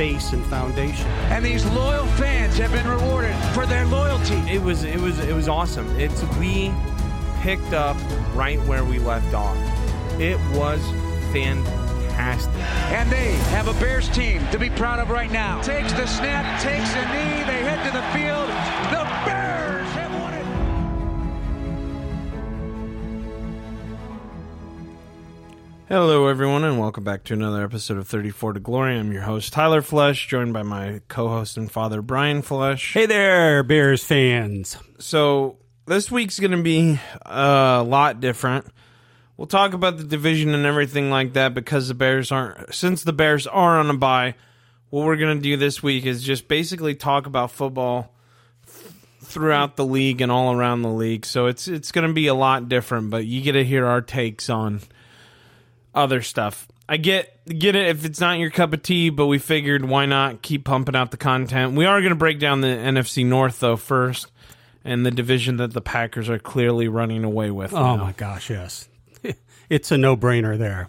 base and foundation. And these loyal fans have been rewarded for their loyalty. It was it was it was awesome. It's we picked up right where we left off. It was fantastic. And they have a Bears team to be proud of right now. Takes the snap, takes a knee, they head to the field. The Hello, everyone, and welcome back to another episode of 34 to Glory. I'm your host, Tyler Flesh, joined by my co host and father, Brian Flesh. Hey there, Bears fans. So, this week's going to be a lot different. We'll talk about the division and everything like that because the Bears aren't, since the Bears are on a bye, what we're going to do this week is just basically talk about football throughout the league and all around the league. So, it's, it's going to be a lot different, but you get to hear our takes on other stuff. I get get it if it's not your cup of tea, but we figured why not keep pumping out the content. We are going to break down the NFC North though first, and the division that the Packers are clearly running away with. Oh now. my gosh, yes. It's a no-brainer there.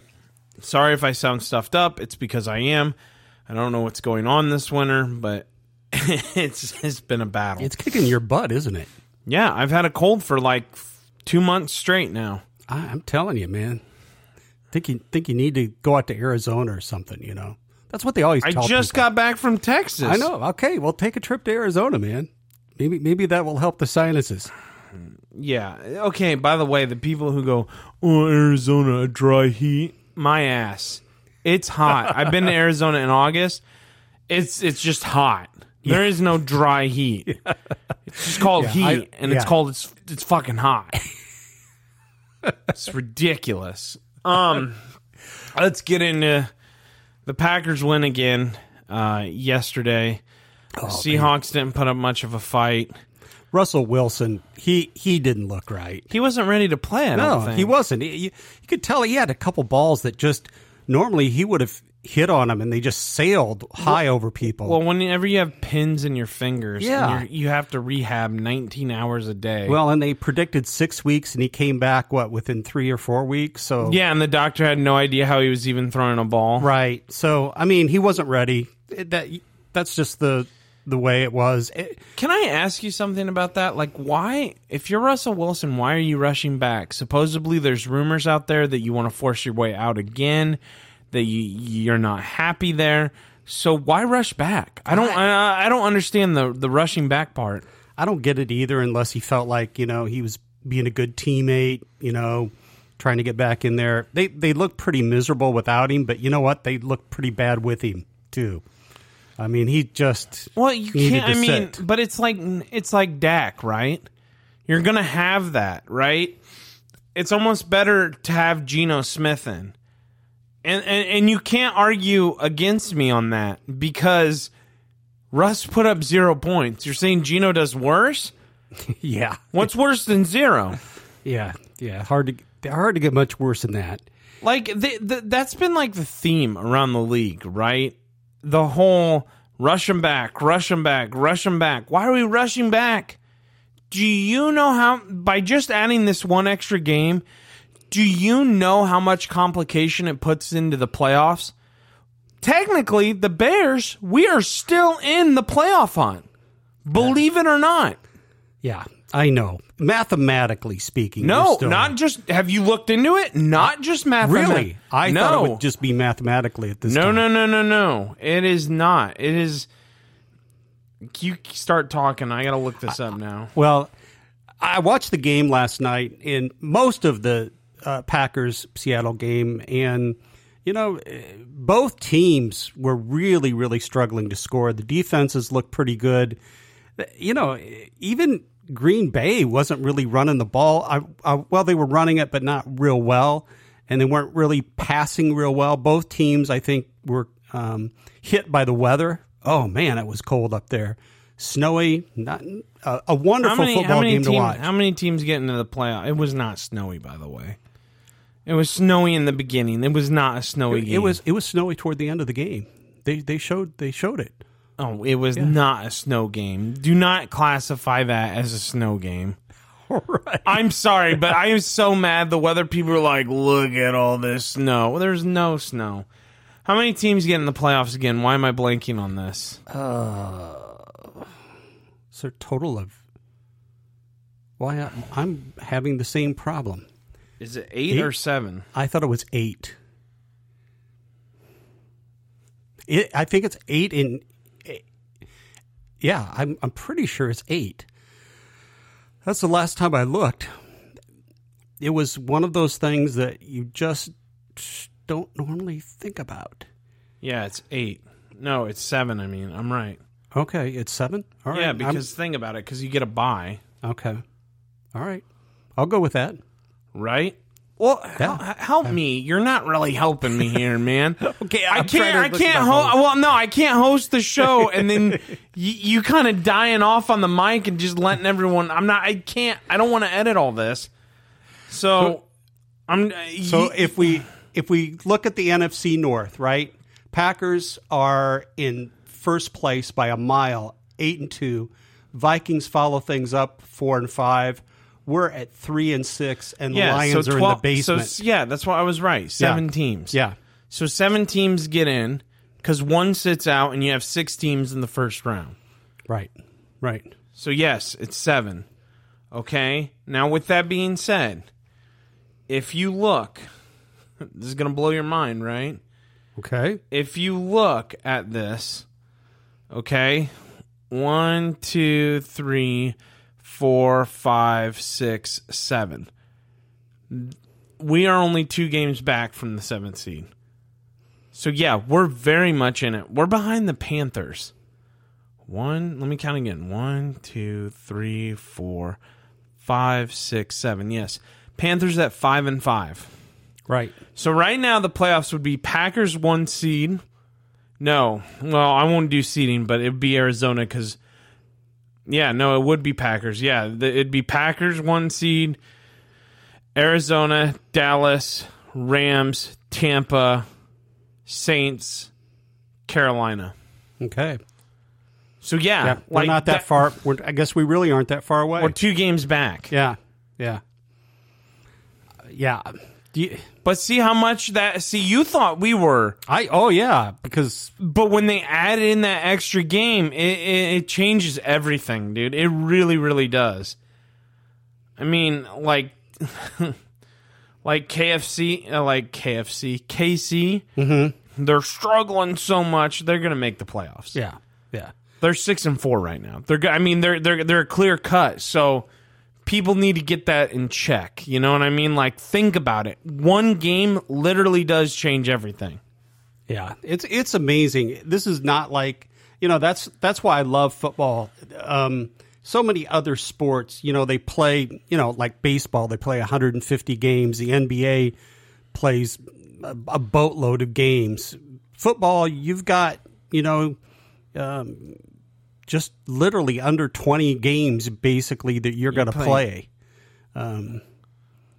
Sorry if I sound stuffed up. It's because I am. I don't know what's going on this winter, but it's it's been a battle. It's kicking your butt, isn't it? yeah, I've had a cold for like two months straight now. I, I'm telling you, man. Think you think you need to go out to Arizona or something, you know. That's what they always I just people. got back from Texas. I know. Okay, well take a trip to Arizona, man. Maybe maybe that will help the sinuses. Yeah. Okay. By the way, the people who go, "Oh, Arizona, a dry heat," my ass. It's hot. I've been to Arizona in August. It's it's just hot. There is no dry heat. It's just called Yeah, heat, I- and it's called it's it's fucking hot. it's ridiculous. Um, let's get into the Packers win again uh, yesterday. Oh, Seahawks didn't put up much of a fight. Russell Wilson, he he didn't look right. He wasn't ready to play. I No, he wasn't. You, you could tell he had a couple balls that just normally he would have hit on them and they just sailed high over people. Well, whenever you have pins in your fingers, Yeah. and you're, have to rehab 19 hours a day. Well, and they predicted six weeks, and he came back what within three or four weeks. So yeah, and the doctor had no idea how he was even throwing a ball. right. So I mean, he wasn't ready. That that's just the the way it was. It- Can I ask you something about that? Like, why, if you're Russell Wilson, why are you rushing back? Supposedly, there's rumors out there that you want to force your way out again, that you you're not happy there. So why rush back? I don't. I, uh, I don't understand the the rushing back part. I don't get it either, unless he felt like you know he was being a good teammate. You know. Trying to get back in there, they they look pretty miserable without him, but you know what? They look pretty bad with him too. I mean, he just Well, you can't. I mean, sit. but it's like it's like Dak, right? You're gonna have that, right? It's almost better to have Geno Smith in, and and and you can't argue against me on that because Russ put up zero points. You're saying Geno does worse? yeah, What's worse than zero? yeah, yeah. Hard to hard to get much worse than that. Like the, the, that's been like the theme around the league, right? The whole rush him back, rush him back, rush him back. Why are we rushing back? Do you know how by just adding this one extra game, do you know how much complication it puts into the playoffs? Technically, the Bears, we are still in the playoff hunt. Believe it or not. Yeah, I know. Mathematically speaking, No, still- not just have you looked into it? Not just mathematically. really. I no. thought it would just be mathematically at this point. No, time. no, no, no, no. It is not. It is. You start talking. I got to look this up now. Well, I watched the game last night and most of the uh, Packers Seattle game, and you know, both teams were really, really struggling to score. The defenses looked pretty good. You know, even Green Bay wasn't really running the ball. I, I, well, they were running it, but not real well, and they weren't really passing real well. Both teams, I think, were um, hit by the weather Oh man, it was cold up there. Snowy, not uh, a wonderful many, football game to watch. How many teams get into the playoff? It was not snowy, by the way. It was snowy in the beginning. It was not a snowy it, game. it was it was snowy toward the end of the game. They they showed they showed it. Oh, it was not a snow game. Do not classify that as a snow game. right. I'm sorry, but I am so mad. The weather people are like, look at all this snow. Well, there's no snow. How many teams get in the playoffs again? Why am I blanking on this? Uh, it's a total of. Why I- I'm having the same problem. Is it eight, Eight? or seven? I thought it was eight. It, I think it's eight in. Eh, yeah, I'm I'm pretty sure it's eight. That's the last time I looked. It was one of those things that you just don't normally think about. Yeah, it's eight. No, it's seven. I mean, I'm right. Okay, it's seven. All right, yeah, I'm- because think about it, because you get a buy, okay, all right, I'll go with that. Right? Well, hel- help me. You're not really helping me here, man. Okay, I I'm trying can't. I can't. Ho- well, no, I can't host the show, and then you, you kind of dying off on the mic and just letting everyone. I'm not. I can't. I don't want to edit all this. So, I'm. Uh, so you- if we if we look at the NFC North, right? Packers are in first place by a mile, eight and two. Vikings follow things up four and five. We're at three and six, and the Lions so are 12 in the basement. So yeah, that's why I was right. Seven teams. Yeah. So seven teams get in because one sits out, and you have six teams in the first round. right, right. So yes, it's seven. Okay. Now, with that being said, if you look, this is going to blow your mind, right? Okay. If you look at this, okay, one, two, three, four, five, six, seven. We are only two games back from the seventh seed. So yeah, we're very much in it. We're behind the Panthers. One, let me count again. One, two, three, four, five, six, seven. Yes. Panthers at five and five. Right. So right now the playoffs would be Packers one seed. No, well I won't do seeding, but it'd be Arizona because, yeah, no, it would be Packers. Yeah, the, it'd be Packers one seed, Arizona, Dallas, Rams, Tampa, Saints, Carolina. Okay. So yeah, Yeah, we're like not that, far. We're, I guess we really aren't that far away. We're two games back. yeah. Yeah. Uh, yeah. You, But see how much that. See, you thought we were. I oh yeah because But when they add in that extra game, it, it, it changes everything, dude. It really, really does. I mean, like, like KFC, uh, like KFC, KC, mm-hmm. they're struggling so much. They're gonna make the playoffs. yeah yeah They're six and four right now. They're, I mean, they're they're they're a clear cut. So people need to get that in check. You know what I mean? Like, think about it. One game literally does change everything. Yeah, it's it's amazing. This is not like you know that's that's why I love football. Um, so many other sports, you know, they play you know like baseball, they play 150 games. The NBA plays a, a boatload of games. Football, you've got you know. Um, just literally under 20 games basically that you're going to play. play.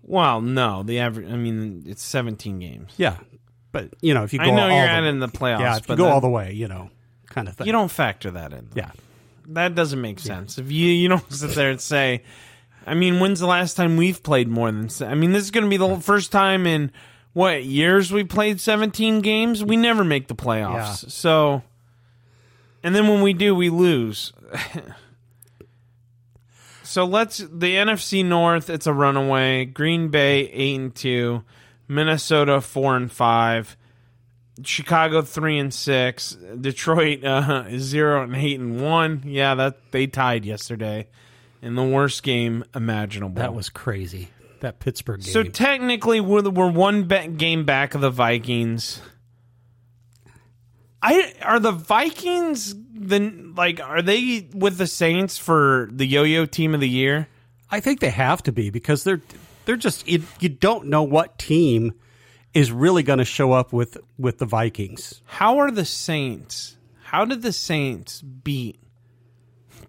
Well, no, the average. I mean, it's seventeen games. Yeah. But, you know, if you go I know all you're the, adding the playoffs, Yeah, if you go that- all the way, you know, kind of thing. You don't factor that in. Yeah. that doesn't make sense. If you you don't sit there and say, I mean, when's the last time we've played more than? I mean, this is going to be the first time in what years we played seventeen games. We never make the playoffs. Yeah. So, and then when we do, we lose. so let's the NFC North. It's a runaway. Green Bay eight and two, Minnesota four and five. Chicago three and six, Detroit uh, zero and eight and one. Yeah, that they tied yesterday in the worst game imaginable. That was crazy. That Pittsburgh game. so technically we're we're one game back of the Vikings. I are the Vikings the like are they with the Saints for the yo-yo team of the year? I think they have to be because they're they're just you, you don't know what team is really going to show up with with the Vikings. How are the Saints? how did the Saints beat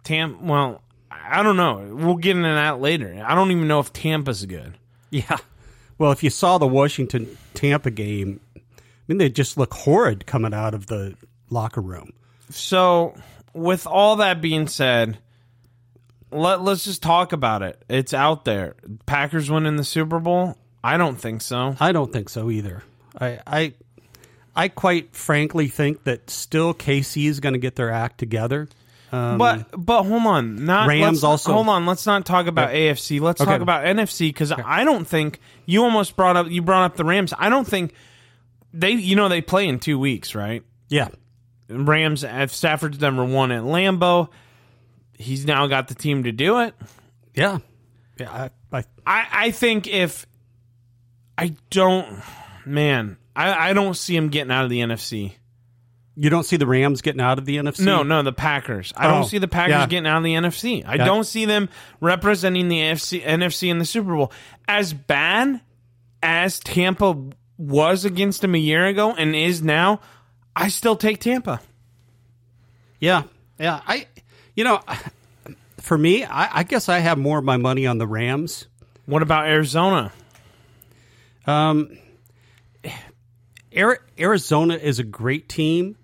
Tampa? Well, I don't know. We'll get into that later. I don't even know if Tampa's good. Yeah. Well, if you saw the Washington Tampa game, I mean, they just look horrid coming out of the locker room. So, with all that being said, let, let's just talk about it. It's out there. Packers winning the Super Bowl? I don't think so. I don't think so either. I, I, I quite frankly think that still KC is going to get their act together. Um, but but hold on, not Rams also- Hold on, let's not talk about Yeah. AFC. Let's Okay. talk about NFC because I don't think you almost brought up you brought up the Rams. I don't think they you know they play in two weeks, right? yeah, Rams if Stafford's number one at Lambeau. He's now got the team to do it. yeah, yeah. I, I, I, I think if I don't man, I, I don't see him getting out of the NFC. you don't see the Rams getting out of the NFC. No, no, the Packers. I Oh, don't see the Packers yeah. getting out of the NFC. I Yeah. don't see them representing the AFC, NFC in the Super Bowl. As bad as Tampa was against them a year ago and is now, I still take Tampa. Yeah, yeah. I, you know, for me, I, I guess I have more of my money on the Rams. What about Arizona? Um, Ari- Arizona is a great team.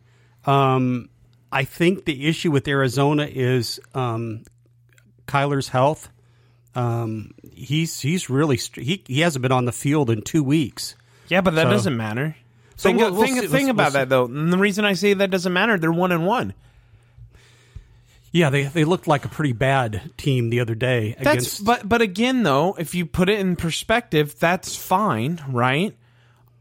Um, I think the issue with Arizona is um, Kyler's health. Um, he's he's really he he hasn't been on the field in two weeks. Yeah, but that So- doesn't matter. So think we'll- we'll think, see- think about we'll that though. And the reason I say that doesn't matter, they're one and one. Yeah, they they looked like a pretty bad team the other day That's against. but but again though, if you put it in perspective, that's fine, right?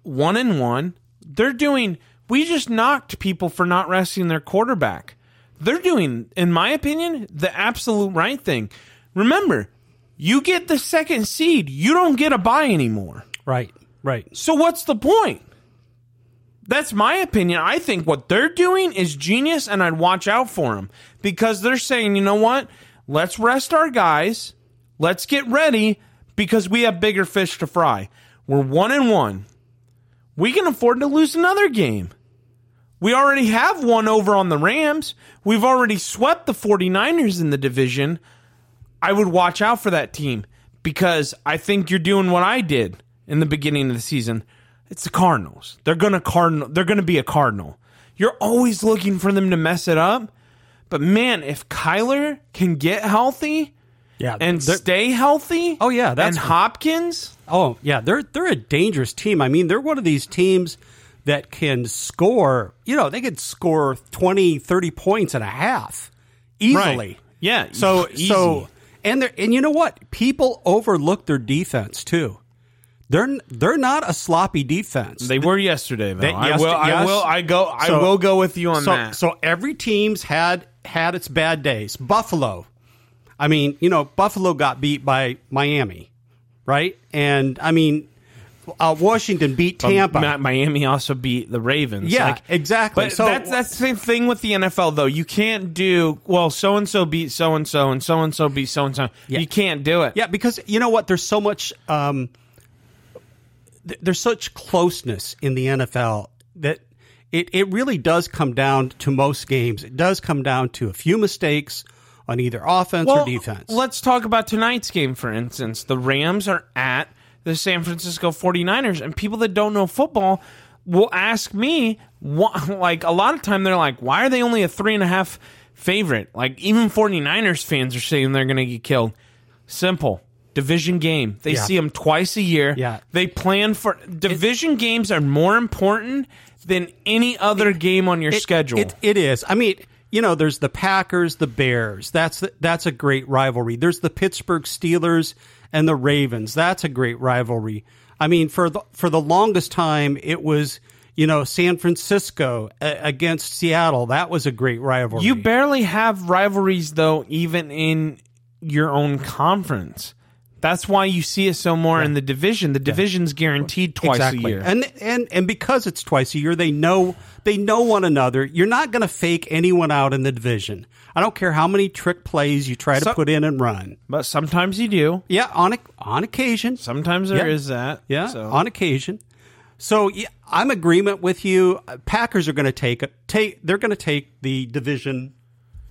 One and one. They're doing we just knocked people for not resting their quarterback. They're doing, in my opinion, the absolute right thing. Remember, you get the second seed, you don't get a buy anymore. right, right. So what's the point? That's my opinion. I think what they're doing is genius, and I'd watch out for them because they're saying, you know what? Let's rest our guys. Let's get ready because we have bigger fish to fry. We're one and one. We can afford to lose another game. We already have one over on the Rams. We've already swept the 49ers in the division. I would watch out for that team because I think you're doing what I did in the beginning of the season. It's the Cardinals. They're gonna cardinal. They're gonna be a Cardinal. You're always looking for them to mess it up. But man, if Kyler can get healthy Yeah, and stay healthy, Oh, yeah, that's- and Hopkins, Oh yeah, they're they're a dangerous team. I mean, they're one of these teams that can score. You know, they could score 20, 30 points and a half easily. Right. Yeah, So easy. so and they and you know what? People overlook their defense too. They're they're not a sloppy defense. they were yesterday. Though They- I yes- will. I will. I go. I So- will go with you on so, that. So every team's had had its bad days. Buffalo, I mean, you know, Buffalo got beat by Miami, right? And I mean, uh, Washington beat Tampa. Ma- Miami also beat the Ravens. Yeah, Like, exactly. But So- that's that's the same thing with the NFL though. You can't do well. So and so beat so and so, and so and so beat so and so. You can't do it. yeah, because you know what? There's so much. Um, th- there's such closeness in the NFL that it it really does come down to most games. It does come down to a few mistakes on either offense Well, or defense. let's talk about tonight's game, for instance. The Rams are at the San Francisco 49ers, and people that don't know football will ask me, why, like, a lot of time they're like, why are they only a three and a half favorite? Like, even 49ers fans are saying they're going to get killed. Simple. Division game. They Yeah. see them twice a year. Yeah. They plan for division games are more important than any other game on your It- schedule. It, it is. I mean, you know, there's the Packers, the Bears. That's that's a great rivalry. There's the Pittsburgh Steelers and the Ravens. That's a great rivalry. I mean, for the for the longest time, it was you know San Francisco uh, against Seattle. That was a great rivalry. You barely have rivalries though, even in your own conference. That's why you see it so more in the division. The division's guaranteed twice exactly. a year. And and and because it's twice a year, they know they know one another. You're not going to fake anyone out in the division. I don't care how many trick plays you try to So- put in and run. but sometimes you do. Yeah, on on occasion. Sometimes there is Yeah. that. Yeah, So. on occasion. So yeah, I'm agreement with you. Uh, Packers are going to take take. They're going to take the division,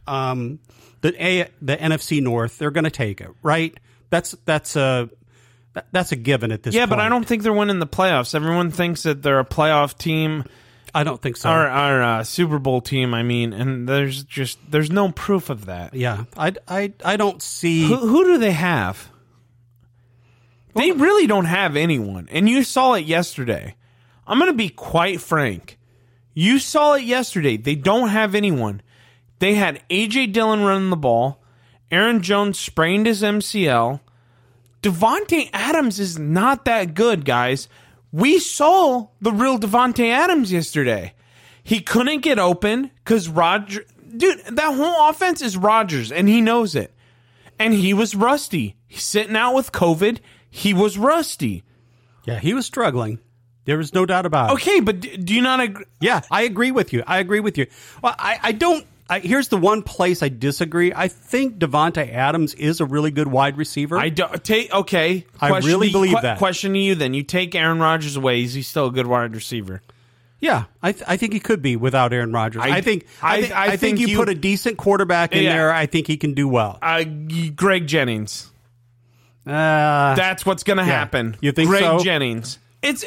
um, the a the NFC North. They're going to take it, right? That's that's a that's a given at this. Point. Yeah, point. but I don't think they're winning the playoffs. Everyone thinks that they're a playoff team I don't think so. Our, or a Super Bowl team. I mean, and there's just there's no proof of that. Yeah, I, I, I don't see. Who, who do they have? They really don't have anyone, and you saw it yesterday. I'm going to be quite frank. You saw it yesterday. They don't have anyone. They had AJ Dillon running the ball. Aaron Jones sprained his MCL. Davante Adams is not that good, guys. We saw the real Davante Adams yesterday. He couldn't get open because Roger, dude, that whole offense is Rodgers, and he knows it. And he was rusty. He's sitting out with COVID. He was rusty. Yeah, he was struggling. There was no doubt about it. Okay, but do you not agree? Yeah, I agree with you. I agree with you. Well, I, I don't. I, here's the one place I disagree. I think Davante Adams is a really good wide receiver. I don't take. Okay, I question really to- believe que- that. Question to you then: You take Aaron Rodgers away, is he still a good wide receiver? yeah, I, th- I think he could be without Aaron Rodgers. I, I- think I, I- thi- I I think, think you, you- put a decent quarterback in Yeah. there. I think he can do well. Uh, Greg Jennings. Uh, That's what's going to happen. You think Greg so? Jennings. It's.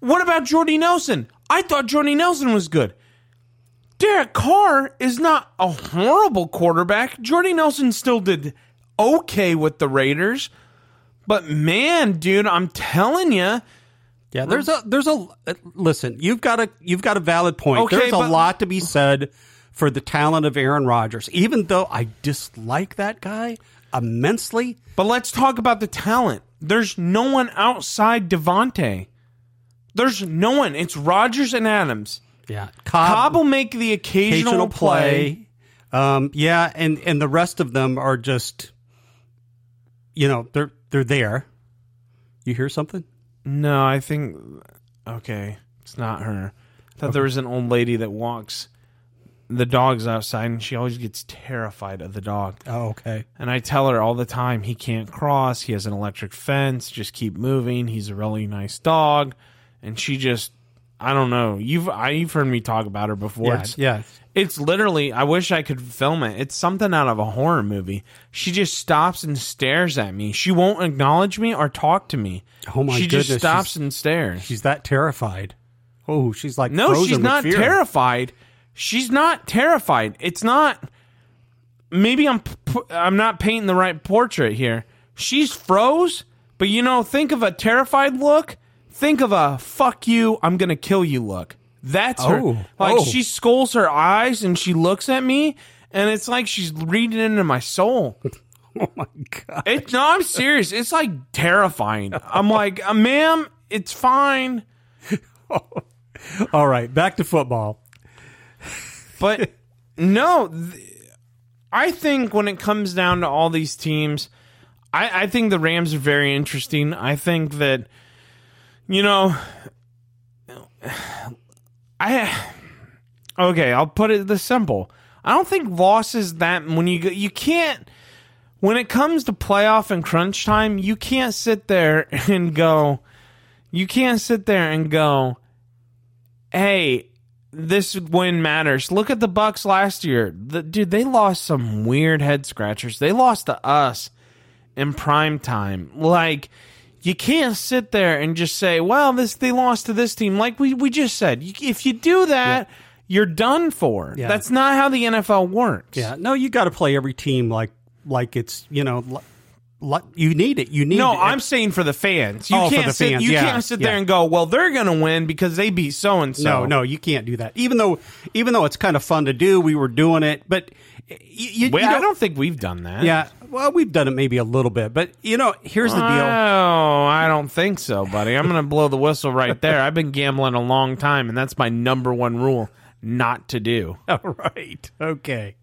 What about Jordy Nelson? I thought Jordy Nelson was good. Derek Carr is not a horrible quarterback. Jordy Nelson still did okay with the Raiders. But man, dude, I'm telling you, yeah, there's a there's a listen. You've got a you've got a valid point. Okay, there's a but- lot to be said for the talent of Aaron Rodgers. Even though I dislike that guy immensely, But let's talk about the talent. There's no one outside Davante. There's no one. It's Rodgers and Adams. Yeah, Cobb will make the occasional, occasional play. play. Um, yeah, and and the rest of them are just, you know, they're they're there. You hear something? No, I think okay, it's not her. I thought there was an old lady that walks the dogs outside, and she always gets terrified of the dog. Oh, okay. And I tell her all the time, he can't cross. He has an electric fence. Just keep moving. He's a really nice dog. And she just, I don't know. You've I, you've heard me talk about her before. Yeah, It's- yeah. It's literally. I wish I could film it. It's something out of a horror movie. She just stops and stares at me. She won't acknowledge me or talk to me. Oh, my goodness. She just stops she's- and stares. She's that terrified. Oh, she's like No, she's not fear. terrified. She's not terrified. It's not. Maybe I'm I'm not painting the right portrait here. She's froze, but you know, think of a terrified look. Think of a "fuck you, I'm gonna kill you" look. That's her. Oh. Like Oh. she scolds her eyes and she looks at me, and it's like she's reading into my soul. Oh my god. It, no, I'm serious. It's like terrifying. I'm like, uh, ma'am, it's fine. All right, back to football. But no, th- I think when it comes down to all these teams, I, I think the Rams are very interesting. I think that, you know, I okay. I'll put it this simple. I don't think loss is that when you you can't when it comes to playoff and crunch time, you can't sit there and go. You can't sit there and go, "Hey, this win matters." Look at the Bucks last year. The, dude, they lost some weird head scratchers. They lost to us in prime time. Like you can't sit there and just say, "Well, this they lost to this team." Like we we just said, you, if you do that, you're done for. Yeah. That's not how the NFL works. Yeah, no, you got to play every team like like it's you know li- li- you need it. You need No, it. I'm saying for the fans. You Oh, can't the sit. fans, You yeah, can't sit yeah. there and go, "Well, they're going to win because they beat so and so." no, no, you can't do that. Even though even though it's kind of fun to do, we were doing it, but you, you, you I don't think we've done that. Yeah, well, we've done it maybe a little bit, but you know, here's the deal. Oh, I don't think so, buddy. I'm going to blow the whistle right there. I've been gambling a long time, and that's my number one rule: not to do. All right. Okay.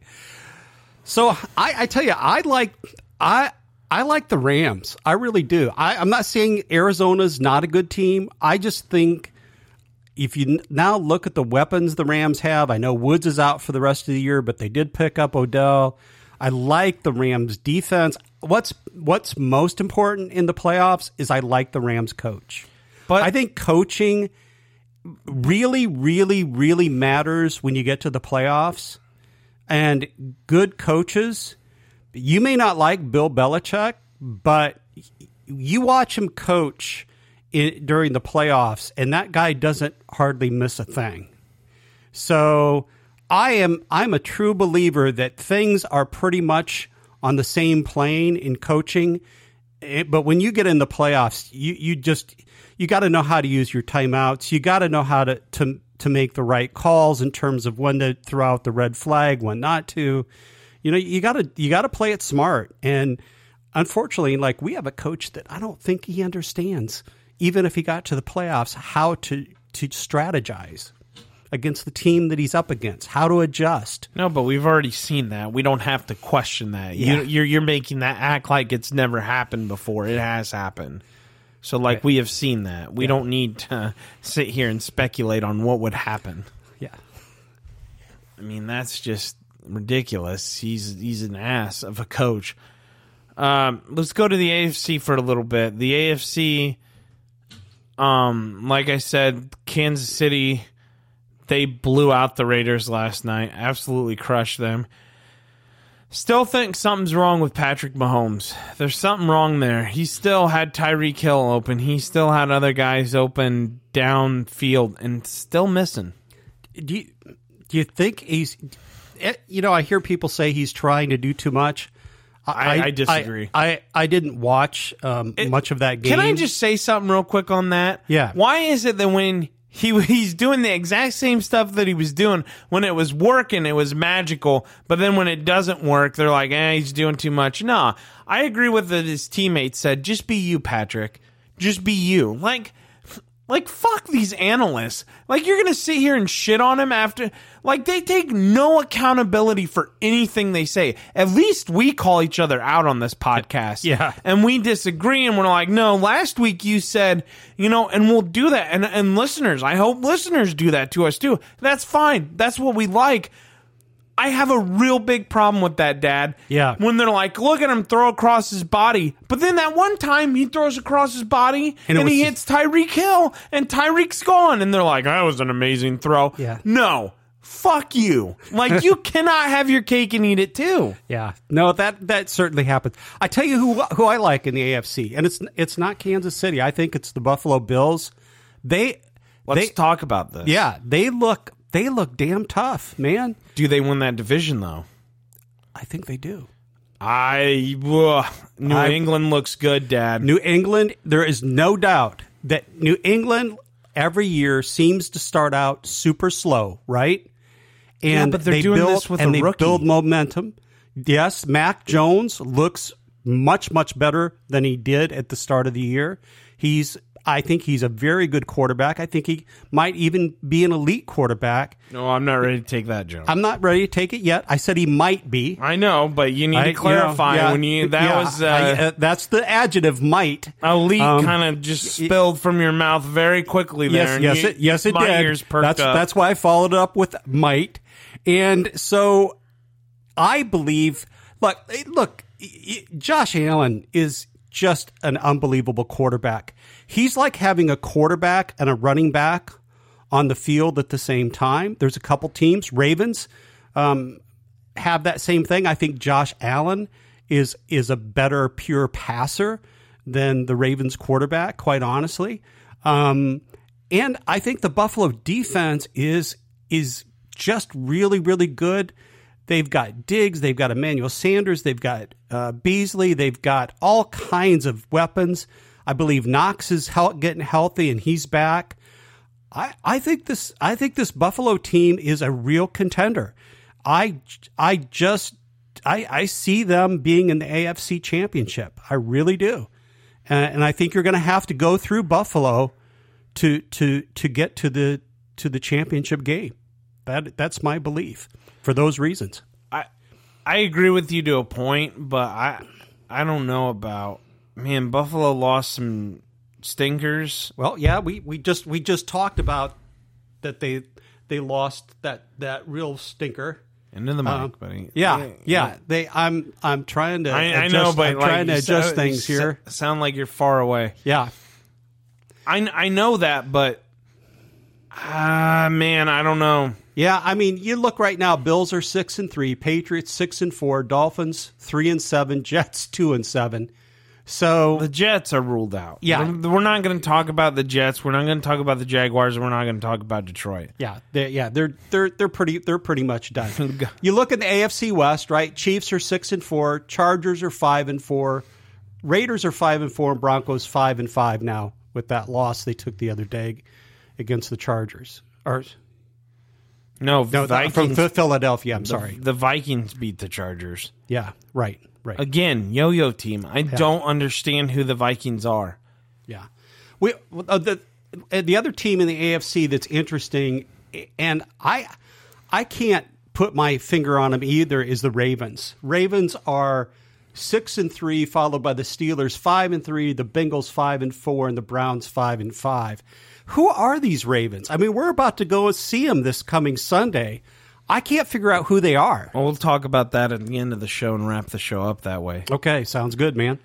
So I, I tell you, I like I I like the Rams. I really do. I, I'm not saying Arizona's not a good team. I just think if you now look at the weapons the Rams have, I know Woods is out for the rest of the year, but they did pick up Odell. I like the Rams defense. What's what's most important in the playoffs is I like the Rams coach. But- I think coaching really, really, really matters when you get to the playoffs. And good coaches, you may not like Bill Belichick, but you watch him coach i during the playoffs, and that guy doesn't hardly miss a thing. So I am I'm a true believer that things are pretty much on the same plane in coaching. But when you get in the playoffs, you, you just you got to know how to use your timeouts. You got to know how to, to to make the right calls in terms of when to throw out the red flag, when not to. You know, you got to you got to play it smart. And unfortunately, like we have a coach that I don't think he understands, even if he got to the playoffs, how to to strategize against the team that he's up against, how to adjust. No, but we've already seen that. We don't have to question that. Yeah. You, you're you're making that act like it's never happened before. It has happened. So, like, we have seen that. We don't need to sit here and speculate on what would happen. Yeah. I mean, that's just ridiculous. He's he's an ass of a coach. Um, let's go to the AFC for a little bit. The AFC, um, like I said, Kansas City, they blew out the Raiders last night. Absolutely crushed them. Still think something's wrong with Patrick Mahomes. There's something wrong there. He still had Tyreek Hill open. He still had other guys open downfield and still missing. Do you, do you think he's, eh, you know, I hear people say he's trying to do too much. I- I disagree. I, I, I didn't watch um, much of that game. Can I just say something real quick on that? Yeah. Why is it that when he he's doing the exact same stuff that he was doing when it was working, it was magical, but then when it doesn't work, they're like, "Eh, he's doing too much." Nah, I agree with what his teammates said. Just be you, Patrick. Just be you. Like. Like fuck these analysts. Like you're gonna sit here and shit on him after. Like they take no accountability for anything they say. At least we call each other out on this podcast Yeah. and we disagree and we're like no last week you said you know and we'll do that and and listeners i hope listeners do that to us too that's fine that's what we like i have a real big problem with that dad Yeah. when they're like look at him throw across his body but then that one time he throws across his body And and, he hits tyreek hill and tyreek's gone and they're like that was an amazing throw Yeah. no fuck you like you cannot have your cake and eat it too Yeah, no, that that certainly happens. I tell you who who I like in the AFC, and it's it's not Kansas City. I think it's the Buffalo Bills. They, let's they, talk about this yeah, they look they look damn tough, man. do they win that division though I think they do. I ugh, New I- England looks good, Dad. New England, there is no doubt that New England every year seems to start out super slow, right? And but they're they doing build, this with and a they rookie. build momentum. Yes, Mac Jones looks much much better than he did at the start of the year. He's I think he's a very good quarterback. I think he might even be an elite quarterback. no, I'm not ready to take that joke. I'm not ready to take it yet. I said he might be. I know, but you need I- to you know, clarify yeah, when you that yeah, was uh, I- uh, that's the adjective might. elite um, kind of just spilled from your mouth very quickly there. Yes, yes, you- it, yes, it my did. that's up. that's why I followed it up with might, and so I believe. Look, eh, look, Josh Allen is just an unbelievable quarterback. He's like having a quarterback and a running back on the field at the same time. There's a couple teams, Ravens, um, have that same thing. I think Josh Allen is is a better pure passer than the Ravens quarterback, quite honestly. Um, and I think the Buffalo defense is is just really really good. They've got Diggs, they've got Emmanuel Sanders, they've got uh, Beasley, they've got all kinds of weapons. I believe Knox is hel- getting healthy and he's back. I, I think this I think this Buffalo team is a real contender. I I just I, I see them being in the AFC Championship. I really do, and, and I think you're going to have to go through Buffalo to to to get to the to the championship game. That that's my belief for those reasons. I I agree with you to a point, but I I don't know about man. Buffalo lost some stinkers. Well, yeah, we, we just we just talked about that they they lost that that real stinker. Into the mic, Um, buddy. Yeah, yeah. They I'm I'm trying to I, I adjust, know, but I'm like, trying to adjust so- things here. Sound like you're far away. Yeah. I I know that, but ah man, I don't know. Yeah, I mean, you look right now. Bills are six and three, Patriots six and four, Dolphins three and seven, Jets two and seven. So The Jets are ruled out. Yeah. we're, we're not going to talk about the Jets. We're not going to talk about the Jaguars. We're not going to talk about Detroit. yeah, they're, yeah, they're they're they're pretty they're pretty much done. you look at the AFC West, right? Chiefs are six and four, Chargers are five and four, Raiders are five and four, and Broncos five and five now with that loss they took the other day against the Chargers. Or No, no, Vikings. from Philadelphia. I'm the- sorry. The Vikings beat the Chargers Yeah, right, right. again. Yo-yo team. I don't understand who the Vikings are. Yeah, we uh, the uh, the other team in the AFC that's interesting, and I I can't put my finger on them either. Is the Ravens? Ravens are six and three, followed by the Steelers five and three, the Bengals five and four, and the Browns five and five. Who are these Ravens? I mean, we're about to go see them this coming Sunday. I can't figure out who they are. Well, we'll talk about that at the end of the show and wrap the show up that way. Okay, sounds good, man.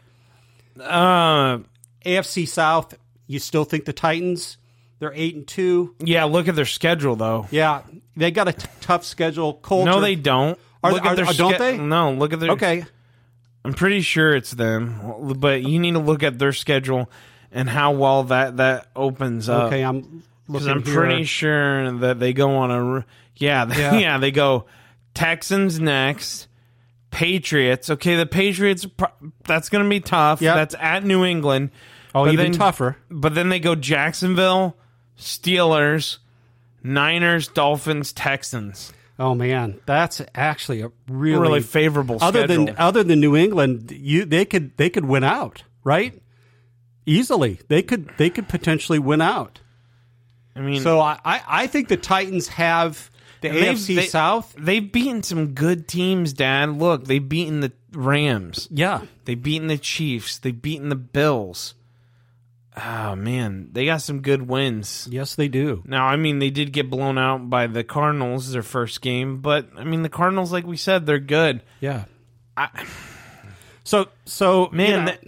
Uh, AFC South, you still think the Titans? They're eight and two. yeah. Look at their schedule though. Yeah, they got a t- tough schedule. Colts. No, they don't. Are- look are- at their are- don't they? No, look at their. Okay. I'm pretty sure it's them, but you need to look at their schedule and how well that that opens up. Okay, I'm Because I'm here. pretty sure that they go on a yeah Yeah. yeah, they go Texans next, Patriots. Okay, the Patriots that's going to be tough. Yep. That's at New England. Oh, But even then- tougher. But then they go Jacksonville, Steelers, Niners, Dolphins, Texans. Oh man, that's actually a really, Really favorable Other schedule. than other than New England, you they could they could win out, right? Easily, they could they could potentially win out. I mean, So I I, I think the Titans have the AFC they- South. They've beaten some good teams, Dad. Look, they've beaten the Rams. Yeah, They've beaten the Chiefs. They've beaten the Bills. Oh man, they got some good wins. yes, they do. Now, I mean, they did get blown out by the Cardinals their first game, but I mean, the Cardinals, like we said, they're good. Yeah. I, So so man, you know, that-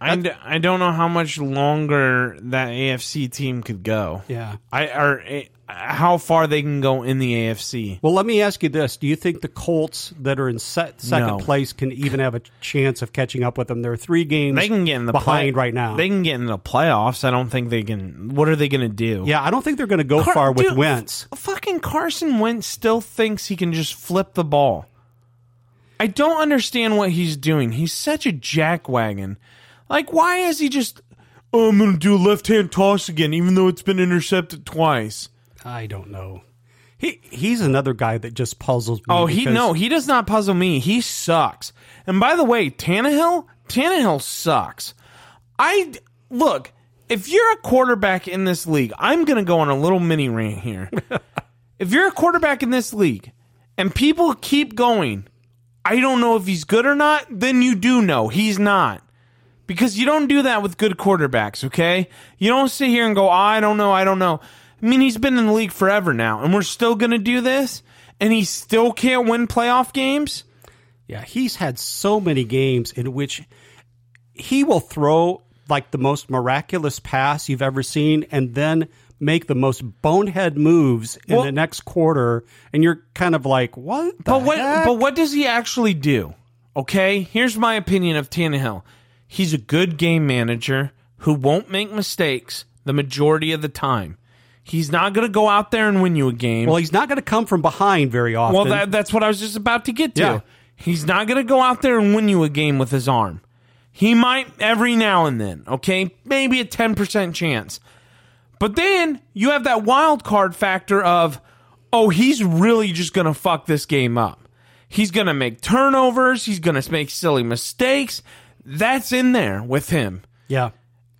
I, d- I don't know how much longer that AFC team could go. yeah. I or eh, how far they can go in the AFC. Well, let me ask you this: Do you think the Colts that are in se- second No. place can even have a chance of catching up with them? There are three games They can get in the behind play- right now. They can get in the playoffs. I don't think they can. What are they going to do? yeah, I don't think they're going to go Car- far with dude, Wentz. f- Fucking Carson Wentz still thinks he can just flip the ball. I don't understand what he's doing. He's such a jackwagon. Like, why is he just? Oh, I'm going to do a left hand toss again, even though it's been intercepted twice. I don't know. He he's another guy that just puzzles me. Oh, he because- no, he does not puzzle me. He sucks. And by the way, Tannehill, Tannehill sucks. I look. If you're a quarterback in this league, I'm going to go on a little mini rant here. if you're a quarterback in this league, and people keep going, I don't know if he's good or not. Then you do know he's not. Because you don't do that with good quarterbacks, okay? You don't sit here and go, "Oh, I don't know, I don't know. I mean, he's been in the league forever now, and we're still going to do this, and he still can't win playoff games? Yeah, he's had so many games in which he will throw like the most miraculous pass you've ever seen, and then make the most bonehead moves in Well- the next quarter, and you're kind of like, what? The But what heck? but what does he actually do? Okay? Here's my opinion of Tannehill. He's a good game manager who won't make mistakes the majority of the time. He's not going to go out there and win you a game. Well, he's not going to come from behind very often. Well, that, that's what I was just about to get to. Yeah. He's not going to go out there and win you a game with his arm. He might every now and then, okay? Maybe a 10% chance. But then you have that wild card factor of, oh, he's really just going to fuck this game up. He's going to make turnovers. He's going to make silly mistakes. That's in there with him yeah.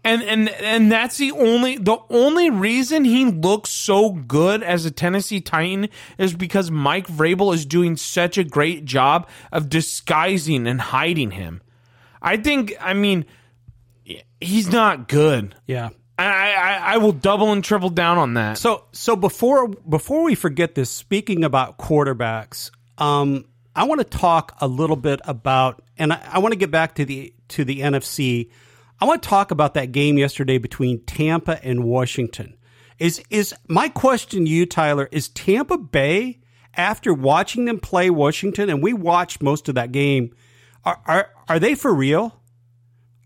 and and and that's the only the only reason he looks so good as a Tennessee Titan is because Mike Vrabel is doing such a great job of disguising and hiding him. I think I mean he's not good. Yeah. I I, I will double and triple down on that. So so before before we forget this, speaking about quarterbacks, um, I want to talk a little bit about, and I, I want to get back to the to the NFC. I want to talk about that game yesterday between Tampa and Washington. Is is my question to you, Tyler? Is Tampa Bay after watching them play Washington, and we watched most of that game, are are, are they for real?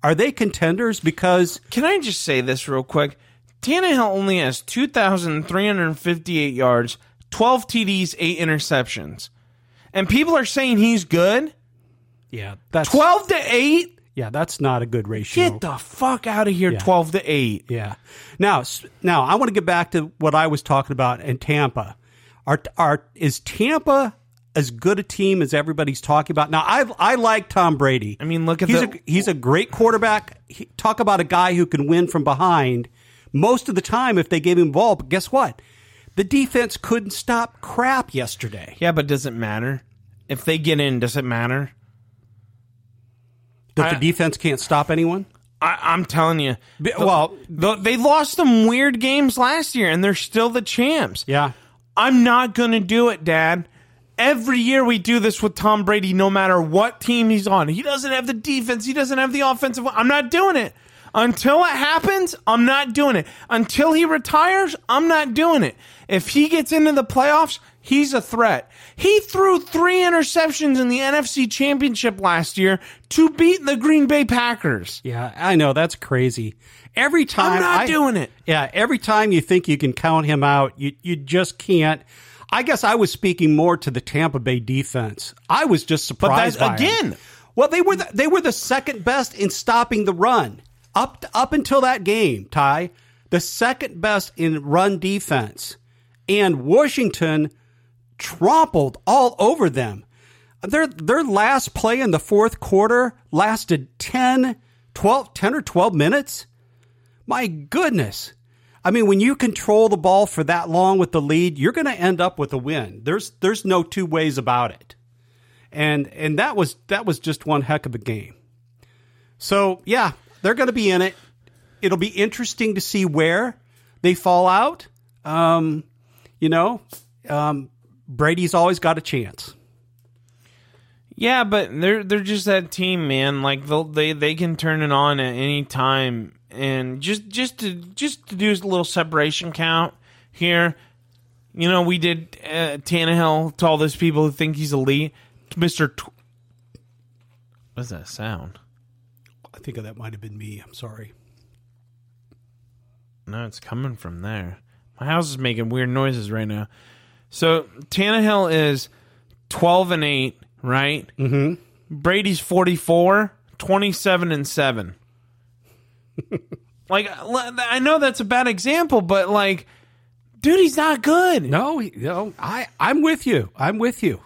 Are they contenders? Because Can I just say this real quick? Tannehill only has 2,358 yards, 12 TDs, 8 interceptions. And people are saying he's good? Yeah, that's 12 to 8? yeah, that's not a good ratio. Get the fuck out of here, 12 to 8. Yeah. Now, now I want to get back to what I was talking about in Tampa. Are, are is Tampa as good a team as everybody's talking about? Now, I I like Tom Brady. I mean, look at he's the- a, he's a great quarterback. He, talk about a guy who can win from behind. Most of the time, if they gave him the ball, but guess what? The defense couldn't stop crap yesterday. Yeah, but does it matter? If they get in, does it matter? That I- the defense can't stop anyone. I, I'm telling you. Be- well, The- they lost some weird games last year, and they're still the champs. yeah. I'm not going to do it, Dad. Every year we do this with Tom Brady, no matter what team he's on. He doesn't have the defense, he doesn't have the offensive. I'm not doing it. Until it happens, I'm not doing it. Until he retires, I'm not doing it. If he gets into the playoffs, he's a threat. He threw three interceptions in the NFC Championship last year to beat the Green Bay Packers. Yeah, I know that's crazy. Every time I'm not I- doing it. Yeah, every time you think you can count him out, you you just can't. I guess I was speaking more to the Tampa Bay defense. I was just surprised that's- by 'em. again- Well, they were the, they were the second best in stopping the run up up until that game. Ty, the second best in run defense, and Washington trampled all over them. Their their last play in the fourth quarter lasted 10, 12, 10 or 12 minutes. My goodness. I mean, when you control the ball for that long with the lead, you're going to end up with a win. There's there's no two ways about it. And and that was that was just one heck of a game. So, yeah, they're going to be in it. It'll be interesting to see where they fall out. Um, you know, um, Brady's always got a chance. Yeah, but they're they're just that team, man. Like they they can turn it on at any time, and just just to just to do a little separation count here. You know, we did uh, Tannehill to all those people who think he's elite, Mister. Tw- What's that sound? Think that might have been me. I'm sorry. No, it's coming from there. My house is making weird noises right now. So Tannehill is twelve and eight, right? Mm-hmm. Brady's 44, 27 and seven. like I know that's a bad example, but like, dude, he's not good. No, he- no, I I'm with you. I'm with you.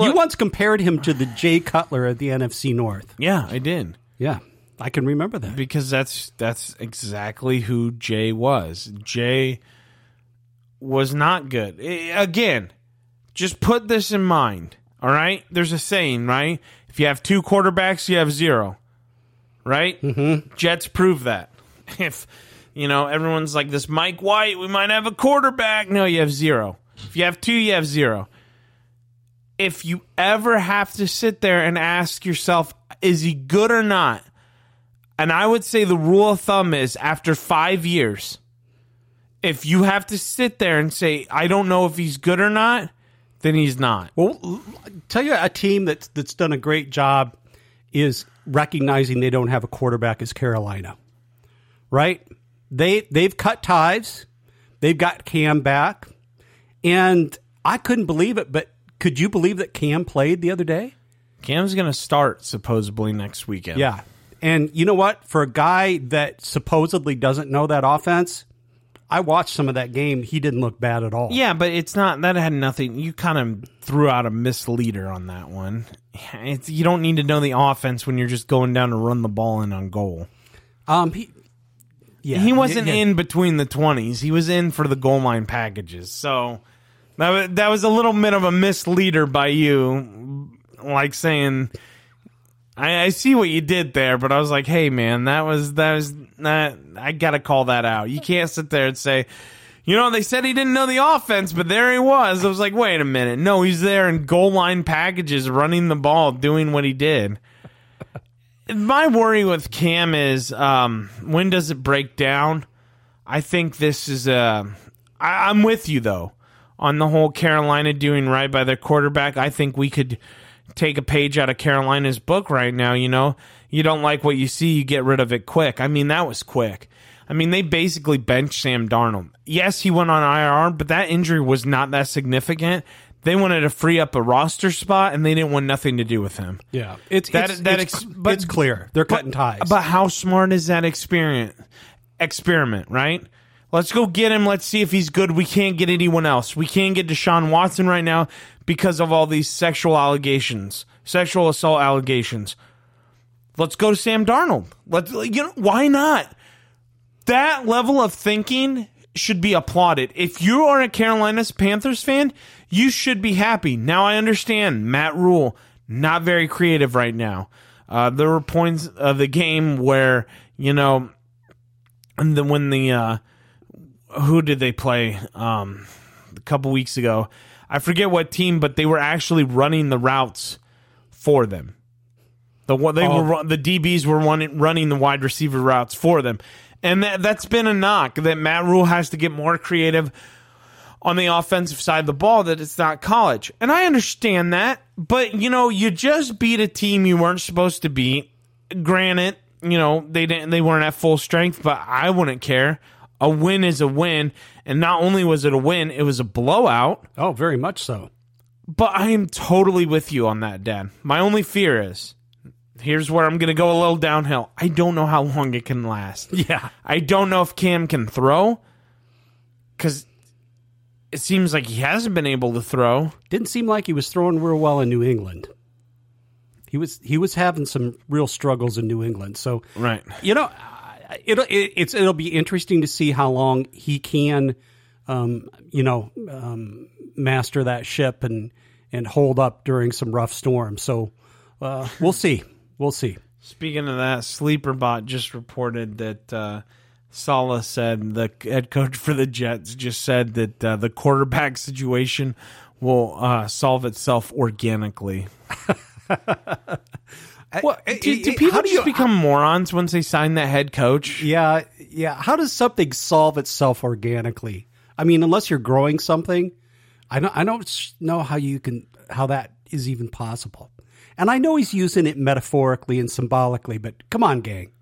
you once compared him to the Jay Cutler of the NFC North. Yeah, I did Yeah, I can remember that. because that's that's exactly who Jay was. Jay was not good. Again, just put this in mind. All right, there's a saying, right? If you have two quarterbacks, you have zero. Right? Mm-hmm. Jets prove that. If you know everyone's like this, Mike White, we might have a quarterback. No, you have zero. If you have two, you have zero. If you ever have to sit there and ask yourself, is he good or not? And I would say the rule of thumb is after five years, if you have to sit there and say, I don't know if he's good or not, then he's not. Well, tell you a team that's that's done a great job is recognizing they don't have a quarterback is Carolina. Right? They they've cut ties. They've got Cam back. And I couldn't believe it, but could you believe that Cam played the other day? Cam's going to start supposedly next weekend. Yeah. And you know what? For a guy that supposedly doesn't know that offense, I watched some of that game. He didn't look bad at all. Yeah, but it's not, that had nothing. You kind of threw out a misleader on that one. It's, you don't need to know the offense when you're just going down to run the ball in on goal. Um, he, yeah, he wasn't yeah. in between the 20s. He was in for the goal line packages. So that that was a little bit of a misleader by you, like saying, I, I see what you did there, but I was like, hey man, that was that was that I gotta call that out. You can't sit there and say, you know, they said he didn't know the offense, but there he was. I was like, wait a minute, no, he's there in goal line packages, running the ball, doing what he did. my worry with Cam is um, when does it break down? I think this is a. I, I'm with you though on the whole Carolina doing right by their quarterback. I think we could take a page out of Carolina's book right now. You know, you don't like what you see, you get rid of it quick. I mean, that was quick. I mean, they basically benched Sam Darnold. Yes, he went on IR, but that injury was not that significant. They wanted to free up a roster spot, and they didn't want nothing to do with him. Yeah, it's That- it's, that it's, ex- but- it's clear they're cutting ties. But how smart is that experiment? Experiment, right? Let's go get him. Let's see if he's good. We can't get anyone else. We can't get Deshaun Watson right now because of all these sexual allegations, sexual assault allegations. Let's go to Sam Darnold. Let's you know why not? That level of thinking should be applauded. If you are a Carolina Panthers fan, you should be happy. Now I understand Matt Rhule not very creative right now. Uh, there were points of the game where you know, and then when the uh, who did they play um, a couple weeks ago? I forget what team, but they were actually running the routes for them. The one they Oh. were the DBs were running running the wide receiver routes for them, and that that's been a knock that Matt Rhule has to get more creative on the offensive side of the ball. That it's not college, and I understand that, but you know you just beat a team you weren't supposed to beat. Granted, you know they didn't they weren't at full strength, but I wouldn't care. A win is a win, and not only was it a win, it was a blowout. oh, very much so. But I am totally with you on that, Dan. My only fear is here's where I'm going to go a little downhill. I don't know how long it can last. Yeah, I don't know if Cam can throw because it seems like he hasn't been able to throw. didn't seem like he was throwing real well in New England. He was he was having some real struggles in New England. So Right. you know, it'll it, it's it'll be interesting to see how long he can, um, you know, um, master that ship and and hold up during some rough storms. So uh, we'll see, we'll see. Speaking of that, Sleeperbot just reported that uh, Saleh said the head coach for the Jets just said that uh, the quarterback situation will uh, solve itself organically. What do, do people do just you- become morons once they sign that head coach? Yeah, yeah. How does something solve itself organically? I mean, unless you're growing something, I don't. I don't know how you can how that is even possible. And I know he's using it metaphorically and symbolically, but come on, gang,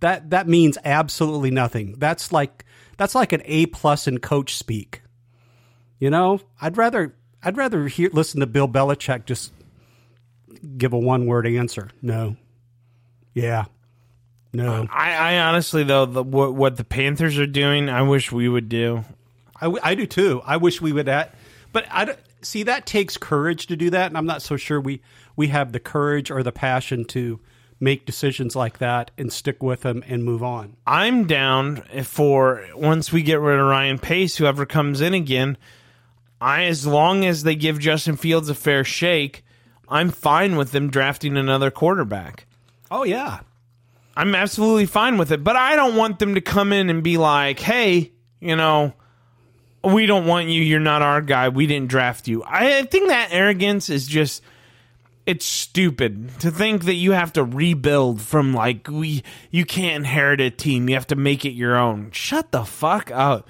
that that means absolutely nothing. That's like that's like an A plus in coach speak. You know, I'd rather I'd rather hear listen to Bill Belichick just give a one word answer. No. Yeah. No. I, I honestly though the, what, what the Panthers are doing, I wish we would do. I, I do too. I wish we would at, but I see that takes courage to do that, and I'm not so sure we we have the courage or the passion to make decisions like that and stick with them and move on. I'm down for once we get rid of Ryan Pace, whoever comes in again. I as long as they give Justin Fields a fair shake, I'm fine with them drafting another quarterback. Oh yeah, I'm absolutely fine with it, but I don't want them to come in and be like, "Hey, you know, we don't want you. You're not our guy. We didn't draft you." I think that arrogance is just it's stupid to think that you have to rebuild from like we you can't inherit a team. You have to make it your own. Shut the fuck up.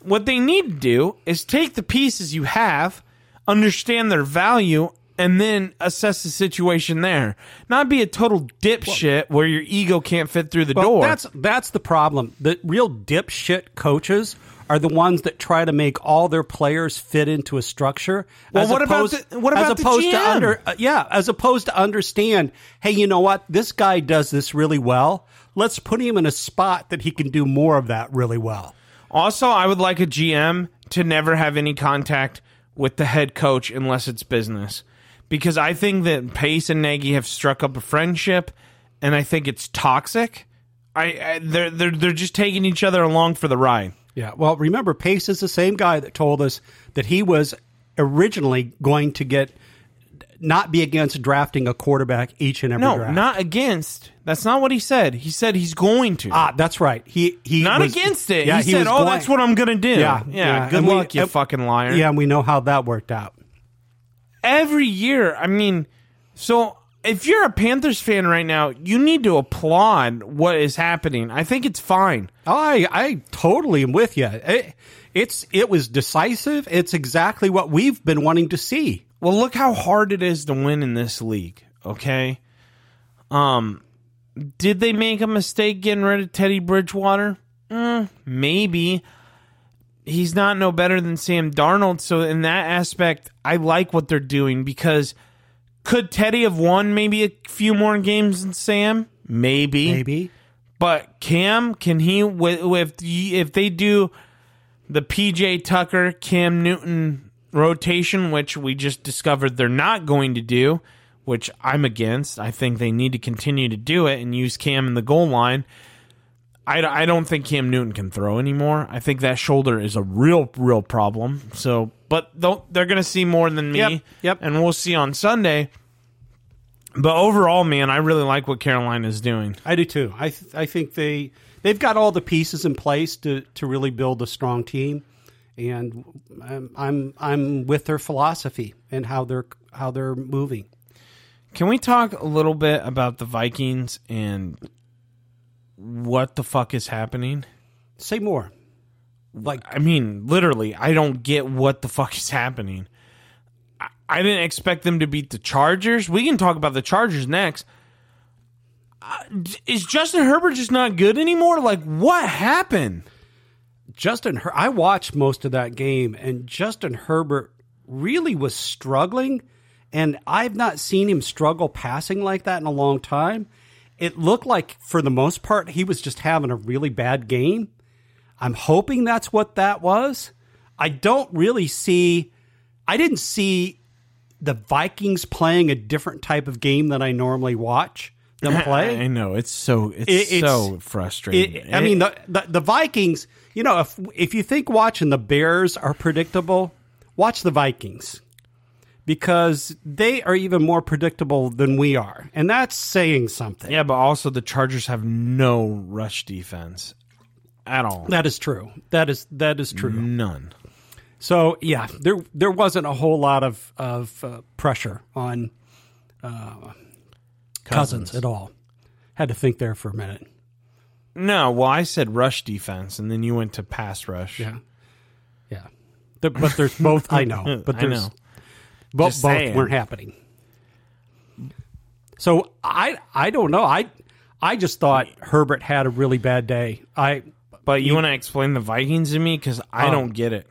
What they need to do is take the pieces you have, understand their value, and then assess the situation there. Not be a total dipshit where your ego can't fit through the Well, door. that's that's the problem. The real dipshit coaches are the ones that try to make all their players fit into a structure. Well, as what about the- what as about the opposed to under uh, yeah, as opposed to understand, hey, you know what? This guy does this really well. Let's put him in a spot that he can do more of that really well. Also, I would like a GM to never have any contact with the head coach unless it's business. Because I think that Pace and Nagy have struck up a friendship and I think it's toxic. I, I they're they're they're just taking each other along for the ride. Yeah. Well, remember, Pace is the same guy that told us that he was originally going to get not be against drafting a quarterback each and every No, draft. not against. That's not what he said. He said he's going to. Ah, that's right. He he not was- against it. Yeah, he, said, "Oh, going- that's what I'm going to do." Yeah, yeah. Good and we- luck, you and- fucking liar. Yeah, and we know how that worked out. Every year. I mean, so if you're a Panthers fan right now, you need to applaud what is happening. I think it's fine. I I totally am with you. It, it's it was decisive. It's exactly what we've been wanting to see. Well, look how hard it is to win in this league. Okay. Um, did they make a mistake getting rid of Teddy Bridgewater? Mm, maybe. He's not no better than Sam Darnold. So in that aspect, I like what they're doing because could Teddy have won maybe a few more games than Sam? Maybe. Maybe. But Cam, can he? If if they do the PJ Tucker Cam Newton rotation, which we just discovered they're not going to do, which I'm against. I think they need to continue to do it and use Cam in the goal line. I, I don't think Cam Newton can throw anymore. I think that shoulder is a real, real problem. So, but they're going to see more than me. Yep, yep. And we'll see on Sunday. But overall, man, I really like what Carolina is doing. I do too. I th- I think they they've got all the pieces in place to to really build a strong team, and I'm I'm, I'm with their philosophy and how they're how they're moving. Can we talk a little bit about the Vikings and what the fuck is happening? Say more. Like, I mean, literally, I don't get what the fuck is happening. I, I didn't expect them to beat the Chargers. We can talk about the Chargers next. Uh, is Justin Herbert just not good anymore? Like, what happened? Justin, Her- I watched most of that game, and Justin Herbert really was struggling. And I've not seen him struggle passing like that in a long time. It looked like, for the most part, he was just having a really bad game. I'm hoping that's what that was. I don't really see, I didn't see the Vikings playing a different type of game than I normally watch them play. I know it's so it's, it, it's so frustrating. It, I mean the, the, the Vikings. You know, if if you think watching the Bears are predictable, watch the Vikings because they are even more predictable than we are, and that's saying something. Yeah, but also the Chargers have no rush defense at all. That is true. That is that is true. None. So yeah, there there wasn't a whole lot of of uh, pressure on uh, Cousins. Cousins at all. Had to think there for a minute. No, well, I said rush defense, and then you went to pass rush. Yeah, yeah. The, but there's both. I know, but there's I know. both, both weren't happening. So I I don't know. I I just thought Herbert had a really bad day. I but you want to explain the Vikings to me because I um, don't get it.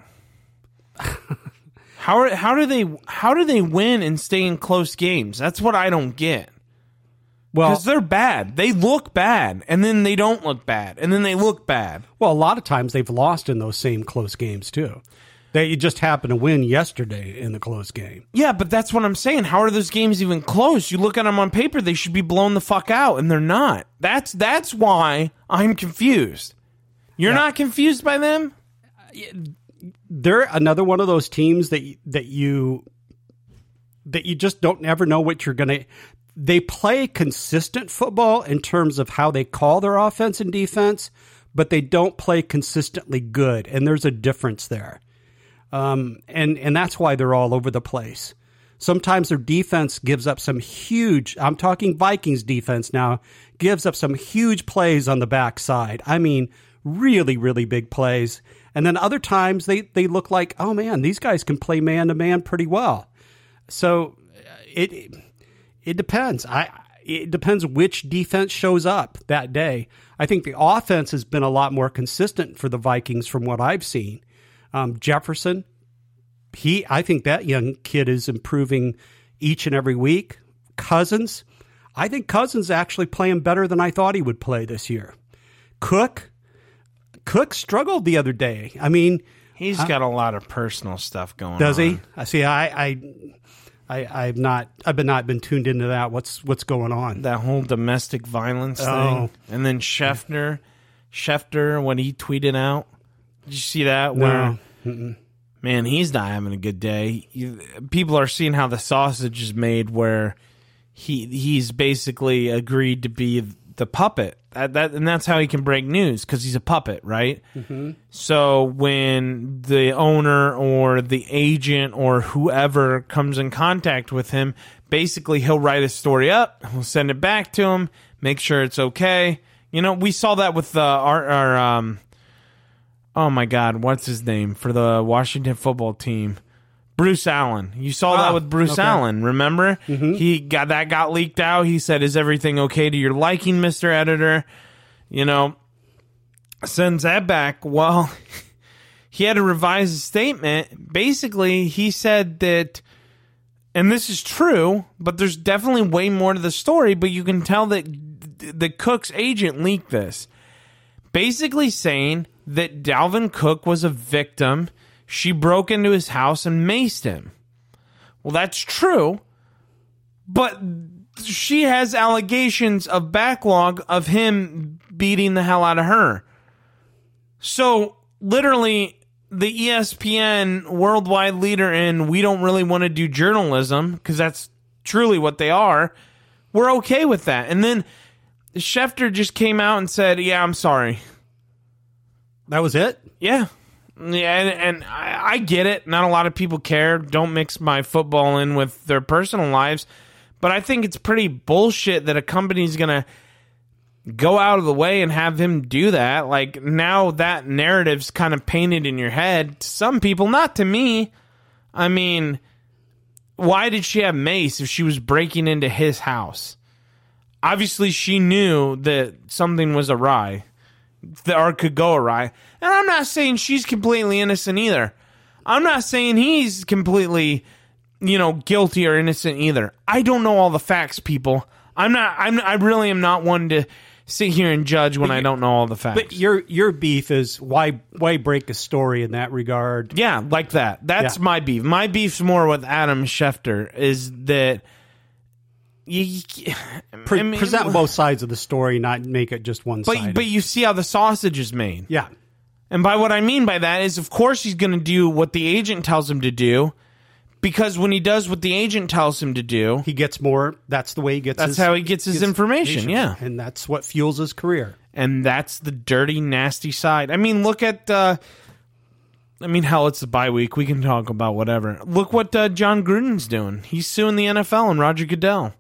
how are, how do they how do they win and stay in close games? That's what I don't get. Well, because they're bad. They look bad, and then they don't look bad, and then they look bad. Well, a lot of times they've lost in those same close games too. They just happened to win yesterday in the close game. Yeah, but that's what I'm saying. How are those games even close? You look at them on paper, they should be blown the fuck out, and they're not. That's that's why I'm confused. You're yeah. not confused by them? They're another one of those teams that that you that you just don't ever know what you're going to they play consistent football in terms of how they call their offense and defense, but they don't play consistently good, and there's a difference there. Um, and and that's why they're all over the place. Sometimes their defense gives up some huge. I'm talking Vikings defense now. Gives up some huge plays on the backside. I mean, really, really big plays. And then other times they they look like, oh man, these guys can play man to man pretty well. So it it depends. I it depends which defense shows up that day. I think the offense has been a lot more consistent for the Vikings from what I've seen. Um, Jefferson, he, I think that young kid is improving each and every week. Cousins, I think Cousins actually playing better than I thought he would play this year. Cook, Cook struggled the other day. I mean, he's uh, got a lot of personal stuff going. On. Does on. he? I see. I, I I, I've not I've been not been tuned into that. What's what's going on? That whole domestic violence Oh. thing, and then Schefter, Schefter, when he tweeted out, did you see that? Where No. man, he's not having a good day. You- People are seeing how the sausage is made, where he he's basically agreed to be the puppet. That, that and that's how he can break news because he's a puppet, right? Mm-hmm. So when the owner or the agent or whoever comes in contact with him, basically he'll write a story up, we'll send it back to him, make sure it's okay. You know, we saw that with uh, our, our um, oh my god, what's his name for the Washington football team? Bruce Allen. You saw that Ah, with Bruce okay. Allen. Remember? He got that got leaked out. He said, "Is everything okay to your liking, Mister Editor?" You know, sends that back. Well, he had to revise his statement. Basically, he said that, and this is true, but there's definitely way more to the story. But you can tell that the Cook's agent leaked this basically saying that Dalvin Cook was a victim. She broke into his house and maced him. Well, that's true, but she has allegations of backlog of him beating the hell out of her. So, literally, the ESPN worldwide leader in we don't really want to do journalism because that's truly what they are. We're okay with that. And then Schefter just came out and said, "Yeah, I'm sorry." That was it. Yeah. Yeah, and, and I, I get it. Not a lot of people care. Don't mix my football in with their personal lives. But I think it's pretty bullshit that a company's going to go out of the way and have him do that. Like, now that narrative's kind of painted in your head. To some people, not to me. I mean, why did she have mace if she was breaking into his house? Obviously, she knew that something was awry the art could go awry. And I'm not saying she's completely innocent either. I'm not saying he's completely, you know, guilty or innocent either. I don't know all the facts, people. I'm not. I'm. I really am not one to sit here and judge when I don't know all the facts. But your your beef is why why break a story in that regard? Yeah, like that. That's Yeah. my beef. My beef's more with Adam Schefter is that you, Pre- I mean, present both sides of the story, not make it just one But side. but you see how the sausage is made. yeah, And by what I mean by that is, of course, he's going to do what the agent tells him to do, because when he does what the agent tells him to do, he gets more. That's the way he gets. that's his, how he gets his gets information. Yeah, and that's what fuels his career. and that's the dirty, nasty side. I mean, look at. Uh, I mean, hell, it's the bye week. We can talk about whatever. Look what uh, Jon Gruden's doing. He's suing the NFL and Roger Goodell.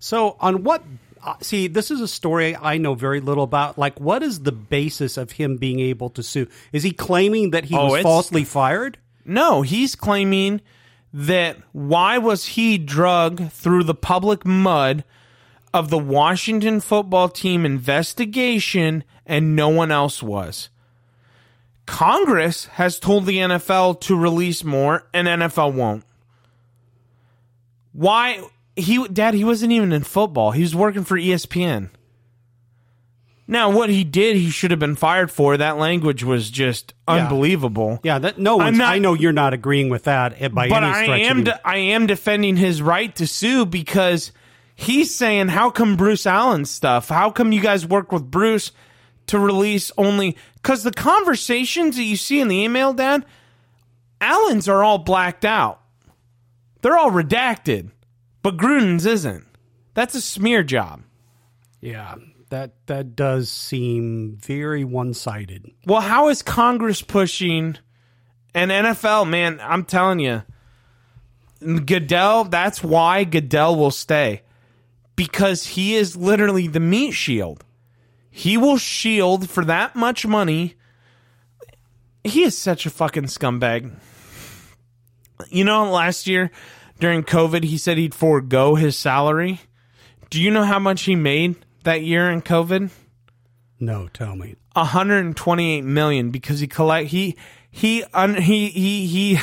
So, on what? Uh, see, this is a story I know very little about. Like, what is the basis of him being able to sue? Is he claiming that he Oh, was falsely fired? No, he's claiming that why was he drug through the public mud of the Washington football team investigation and no one else was? Congress has told the NFL to release more and NFL won't. Why he dad he wasn't even in football. He was working for ESPN. Now what he did he should have been fired for. That language was just unbelievable. Yeah, that no one's. not- I know you're not agreeing with that by but any I stretch. am of de- I am defending his right to sue because he's saying how come Bruce Allen stuff? How come you guys work with Bruce to release only cuz the conversations that you see in the email dad Allen's are all blacked out. They're all redacted. But Gruden's isn't. That's a smear job. yeah, that that does seem very one sided. Well, how is Congress pushing and NFL, man, I'm telling you, Goodell, that's why Goodell will stay. Because he is literally the meat shield. He will shield for that much money. He is such a fucking scumbag. You know, last year during COVID, he said he'd forego his salary. Do you know how much he made that year in COVID? No, tell me. 128 million because he collect he he un, he he he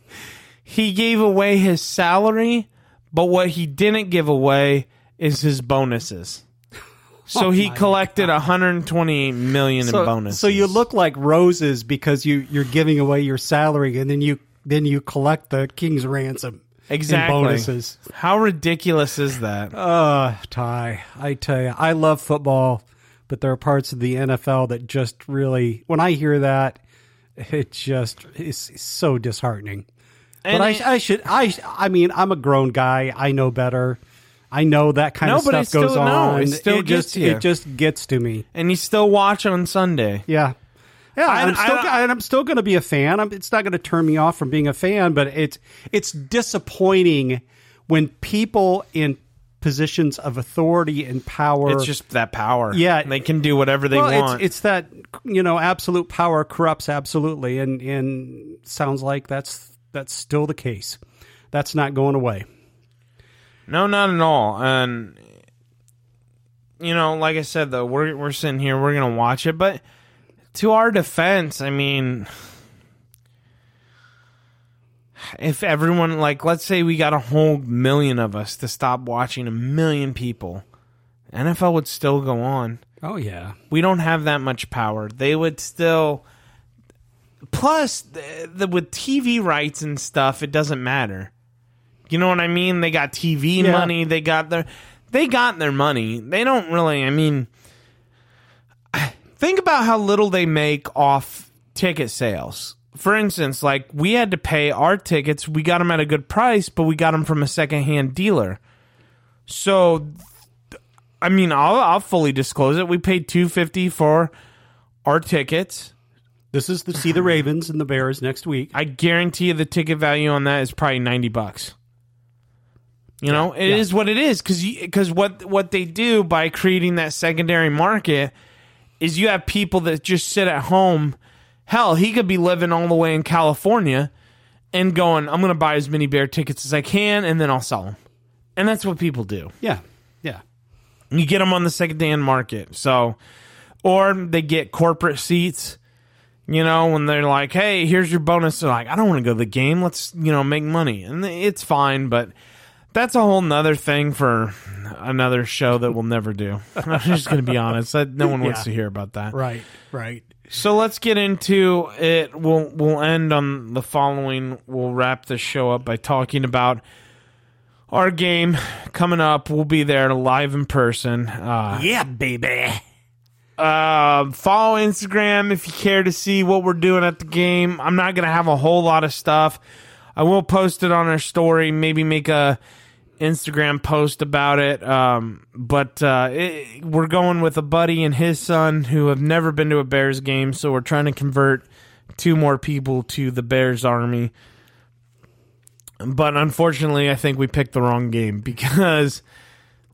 he gave away his salary, but what he didn't give away is his bonuses. So oh he collected 128 million in bonuses. so you look like roses because you you're giving away your salary and then you then you collect the king's ransom exactly bonuses. How ridiculous is that? Uh, Ty, I tell you, I love football, but there are parts of the NFL that just really, when I hear that, it just is so disheartening. And but it- I, I should, I, I mean, I'm a grown guy. I know better. I know that kind No, of it stuff goes still- no, on. it still gets just you. it just gets to me. and you still watch on Sunday. Yeah. Yeah, I- I'm still, I- and I'm still going to be a fan. I'm, it's not going to turn me off from being a fan, but it's it's disappointing when people in positions of authority and power. It's just that power. Yeah. they can do whatever they well, want. It's, it's that you know absolute power corrupts absolutely, and and sounds like that's that's still the case. That's not going away. No, not at all. And you know, like I said though, we're we're sitting here, we're gonna watch it, but to our defense, I mean if everyone like let's say we got a whole million of us to stop watching a million people, NFL would still go on. Oh yeah, We don't have that much power. They would still plus the, the, with TV rights and stuff, it doesn't matter. You know what I mean? They got TV Yeah. money. They got their they got their money. They don't really. I mean, think about how little they make off ticket sales. For instance, like we had to pay our tickets. We got them at a good price, but we got them from a secondhand dealer. So, I mean, I'll I'll fully disclose it. We paid two fifty for our tickets. this is to see the Ravens and the Bears next week. I guarantee you the ticket value on that is probably 90 bucks. You know, it is yeah. what it is cuz cuz what what they do by creating that secondary market is you have people that just sit at home. Hell, he could be living all the way in California and going, "I'm going to buy as many bear tickets as I can and then I'll sell them." And that's what people do. Yeah, yeah. You get them on the second secondhand market. So, or they get corporate seats. You know, when they're like, "Hey, here's your bonus," they're like, "I don't want to go to the game. Let's you know make money," and it's fine. But that's a whole nother thing for another show that we'll never do. I'm just going to be honest. No one wants Yeah. to hear about that. Right, right. So let's get into it. We'll we'll end on the following. We'll wrap the show up by talking about our game coming up. We'll be there live in person. Uh, Yeah, baby. uh, follow Instagram if you care to see what we're doing at the game. I'm not gonna have a whole lot of stuff. I will post it on our story. Maybe make a Instagram post about it. Um, but uh, it, we're going with a buddy and his son who have never been to a Bears game, so we're trying to convert two more people to the Bears army. But unfortunately, I think we picked the wrong game because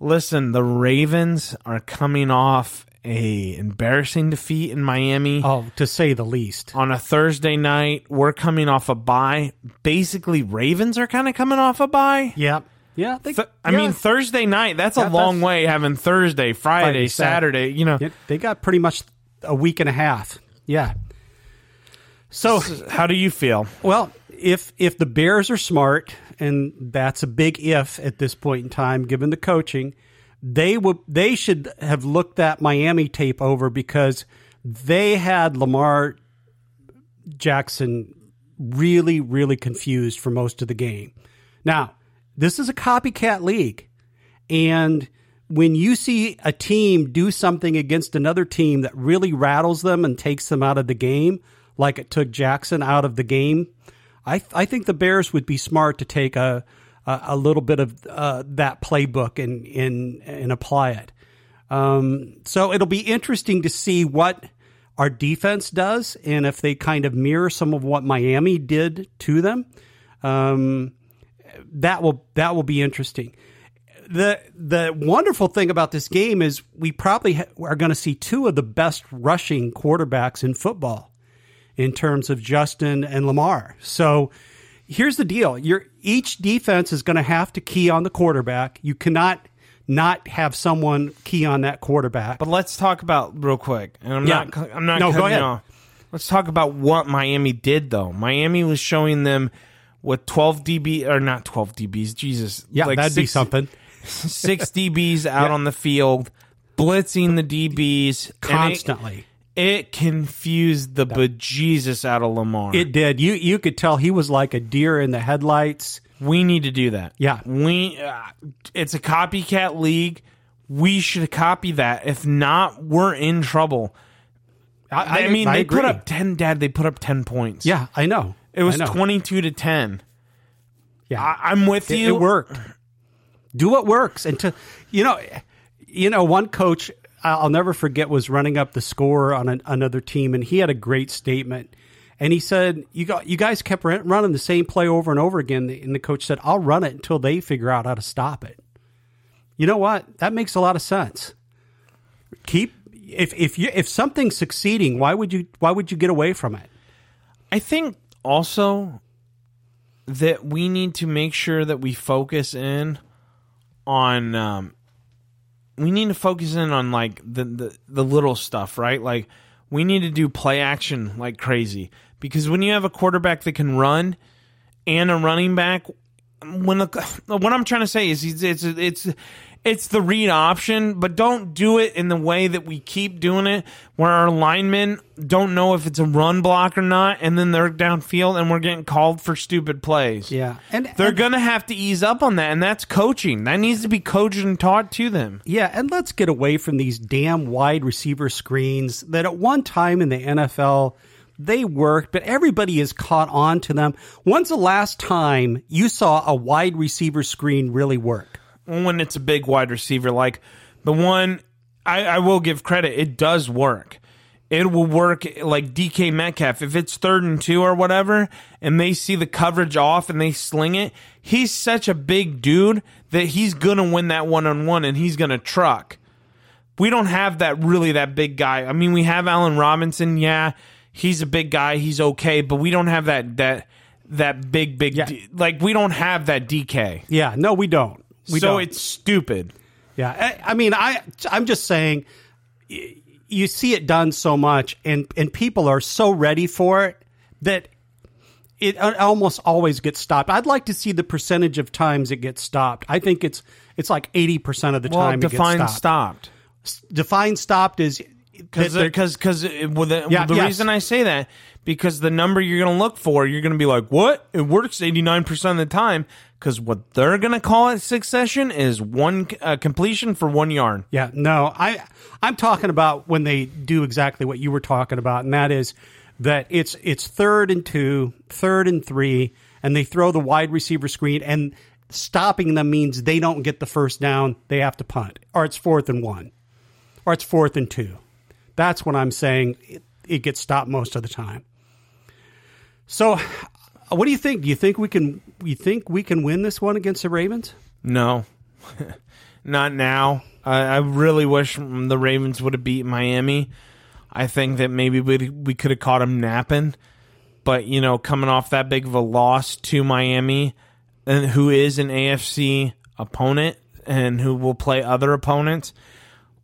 listen, the Ravens are coming off a embarrassing defeat in Miami Oh, to say the least. on a Thursday night. We're coming off a bye. Basically, Ravens are kind of coming off a bye. Yeah, yeah. They, Th- I yeah. mean, Thursday night, that's a long that's- way having Thursday, Friday, Friday, Saturday, you know. Yeah, they got pretty much a week and a half. Yeah. So, How do you feel? well, if if the Bears are smart, and that's a big if at this point in time, given the coaching, they would they should have looked that Miami tape over because they had Lamar Jackson really, really confused for most of the game. Now, this is a copycat league. And when you see a team do something against another team that really rattles them and takes them out of the game, like it took Jackson out of the game, I, I think the Bears would be smart to take a, a, a little bit of uh, that playbook and, and, and apply it. Um, so it'll be interesting to see what our defense does and if they kind of mirror some of what Miami did to them. Um, that will that will be interesting. The the wonderful thing about this game is we probably ha- are going to see two of the best rushing quarterbacks in football in terms of Justin and Lamar. So here's the deal. Your each defense is going to have to key on the quarterback. You cannot not have someone key on that quarterback. But let's talk about real quick. And I'm Yeah. not. I'm not. No, go ahead. off. Let's talk about what Miami did, though. Miami was showing them with 12 DB or not 12 DBs. Jesus, yeah, like that'd be something. Six DBs out on the field, blitzing the DBs it- Constantly. It, confused the bejesus out of Lamar. It did. You you could tell he was like a deer in the headlights. We need to do that. Yeah. We uh, it's a copycat league. We should copy that. If not, we're in trouble. I, mean, they put up 10 dad, they put up 10 points. Yeah, I know. It was I know. 22 to 10. Yeah, I, I'm with It- you. It worked. Do what works, and to you know, you know, one coach I'll never forget was running up the score on an, another team, and he had a great statement. And he said, "You got you guys kept running the same play over and over again." And the coach said, "I'll run it until they figure out how to stop it." You know what? That makes a lot of sense. Keep if if you if something's succeeding, why would you why would you get away from it? I think also that we need to make sure that we focus in on um, we need to focus in on like the, the the little stuff, right? Like we need to do play action like crazy because when you have a quarterback that can run and a running back, when the, what I'm trying to say is it's it's it's it's the read option, but don't do it in the way that we keep doing it, where our linemen don't know if it's a run block or not, and then they're downfield and we're getting called for stupid plays. Yeah, and they're and, gonna have to ease up on that, and that's coaching. That needs to be coached and taught to them. Yeah, and let's get away from these damn wide receiver screens that at one time in the NFL they worked, but everybody is caught on to them. When's the last time you saw a wide receiver screen really work? When it's a big wide receiver like the one I, I will give credit, it does work. It will work like DK Metcalf. If it's third and two or whatever, and they see the coverage off and they sling it, he's such a big dude that he's gonna win that one on one and he's gonna truck. We don't have that really that big guy. I mean, we have Allen Robinson, yeah, he's a big guy, he's okay, but we don't have that that that big big yeah. D, like we don't have that DK. Yeah, no, we don't. We so don't. it's stupid. Yeah, I, I mean, I I'm just saying, you see it done so much, and and people are so ready for it that it almost always gets stopped. I'd like to see the percentage of times it gets stopped. I think it's it's like eighty percent of the well, time. Define stopped. stopped. Define stopped is because because well, the, yeah, the yes. reason I say that because the number you're going to look for, you're going to be like, what? It works 89% of the time because what they're going to call it succession is one uh, completion for one yarn Yeah, no, I I'm talking about when they do exactly what you were talking about, and that is that it's it's third and two, third and three, and they throw the wide receiver screen, and stopping them means they don't get the first down, they have to punt, or it's fourth and one, or it's fourth and two. That's what I'm saying. It, it gets stopped most of the time. So, what do you think? Do you think we can? You think we can win this one against the Ravens? No, not now. I, I really wish the Ravens would have beat Miami. I think that maybe we we could have caught them napping, but you know, coming off that big of a loss to Miami, and who is an AFC opponent and who will play other opponents,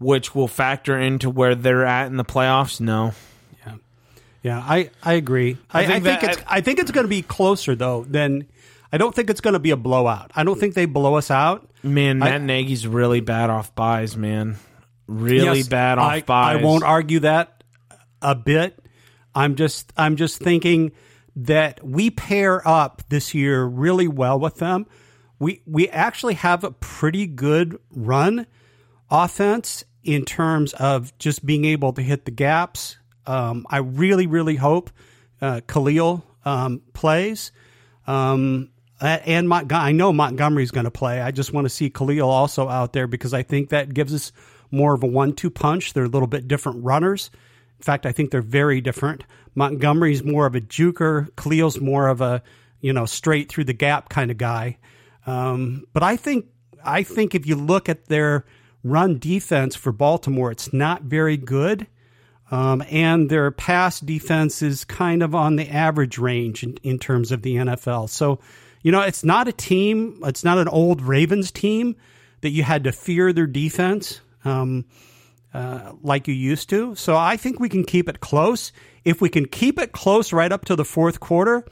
which will factor into where they're at in the playoffs. No. Yeah, yeah, I, I agree. I, I think, I think it's I, I think it's going to be closer though than I don't think it's going to be a blowout. I don't think they blow us out. Man, Matt I, Nagy's really bad off byes, man. Really yes, bad off I, byes. I won't argue that a bit. I'm just I'm just thinking that we pair up this year really well with them. We we actually have a pretty good run offense in terms of just being able to hit the gaps um, I really, really hope uh, Khalil um, plays. Um, and I know Montgomery's going to play. I just want to see Khalil also out there because I think that gives us more of a one-two punch. They're a little bit different runners. In fact, I think they're very different. Montgomery's more of a juker. Khalil's more of a you know straight through the gap kind of guy. Um, but I think I think if you look at their run defense for Baltimore, it's not very good. Um, and their pass defense is kind of on the average range in, in, terms of the NFL. So, you know, it's not a team, it's not an old Ravens team that you had to fear their defense um, uh, like you used to. So I think we can keep it close. If we can keep it close right up to the fourth quarter,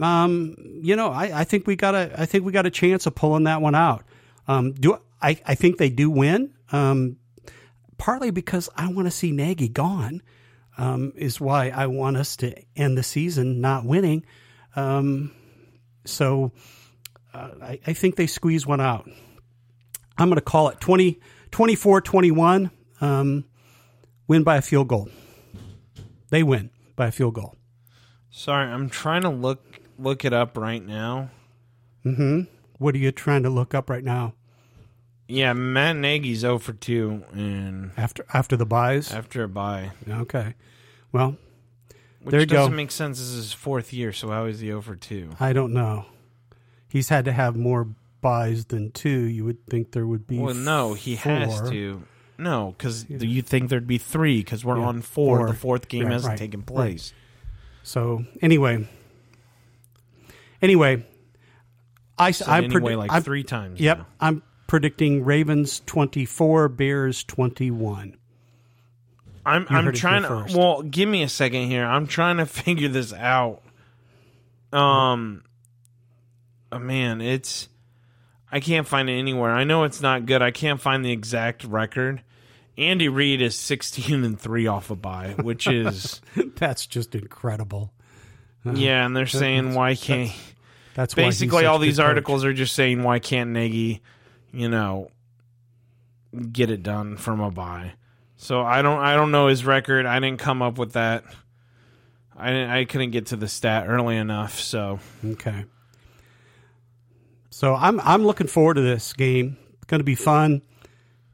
um, you know, I, I, think we got a, I think we got a chance of pulling that one out. Um, do I, I think they do win. Um, partly because I want to see Nagy gone, um, is why I want us to end the season not winning. Um, so uh, I, I, think they squeeze one out. I'm going to call it 20, 24 21, um, win by a field goal. They win by a field goal. Sorry, I'm trying to look look it up right now. Mm-hmm. What are you trying to look up right now? Yeah, Matt Nagy's 0 for 2 and after after the byes. after a bye. Okay, well, Which There you go. doesn't make sense. This is his fourth year, so how is he 0 for 2? I don't know. He's had to have more byes than two. You would think there would be. Well, no, he has four. to. No, because you think there'd be three because we're Yeah, on four. four. The fourth game Right, hasn't right, taken right. place. So anyway, anyway, I Said I'm anyway predi- like I'm- three times. Yep, now. I'm predicting Ravens twenty four, Bears twenty one. I'm You I'm trying to. Well, give me a second here. I'm trying to figure this out. Um, oh, man, it's I can't find it anywhere. I know it's not good. I can't find the exact record. Andy Reid is 16 and three off a bye, which is That's just incredible. yeah. And they're saying why can't That's he's basically all these coach. articles are just saying why can't Nagy, you know, get it done from a bye. So I don't I don't know his record. I didn't come up with that. I didn't, I couldn't get to the stat early enough. So Okay. So I'm I'm looking forward to this game. It's going to be fun.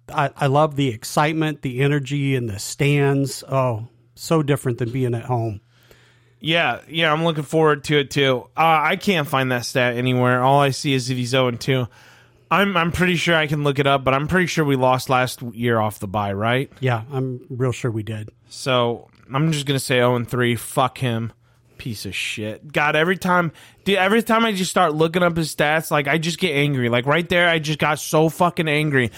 I, I love the excitement, the energy, and the stands. Oh, so different than being at home. yeah, yeah, I'm looking forward to it too. Uh, I can't find that stat anywhere. All I see is that he's 0 2. I'm I'm pretty sure I can look it up, but I'm pretty sure we lost last year off the bye, right? Yeah, I'm real sure we did. So I'm just gonna say 0 and 3. Fuck him. Piece of shit. God, every time dude, every time I just start looking up his stats, like I just get angry. Like right there, I just got so fucking angry.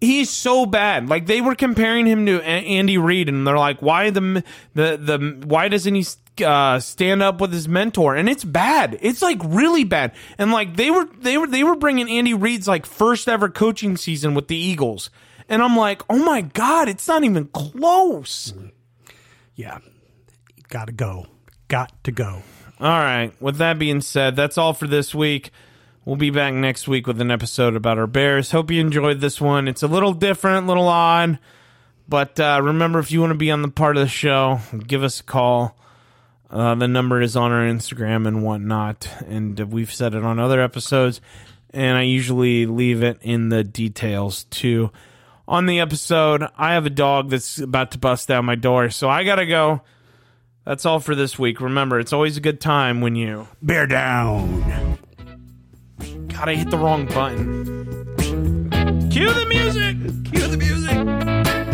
He's so bad. Like they were comparing him to A- Andy Reid, and they're like, "Why the the the why doesn't he uh, stand up with his mentor?" And it's bad. It's like really bad. And like they were they were they were bringing Andy Reid's like first ever coaching season with the Eagles, and I'm like, "Oh my god, it's not even close." Yeah, got to go. Got to go. All right. With that being said, that's all for this week. We'll be back next week with an episode about our Bears. Hope you enjoyed this one. It's a little different, a little odd. But uh, remember, if you want to be on the part of the show, give us a call. Uh, the number is on our Instagram and whatnot. And we've said it on other episodes. And I usually leave it in the details too. On the episode, I have a dog that's about to bust down my door. So I got to go. That's all for this week. Remember, it's always a good time when you. Bear down. God, I hit the wrong button. Cue the music! Cue the music!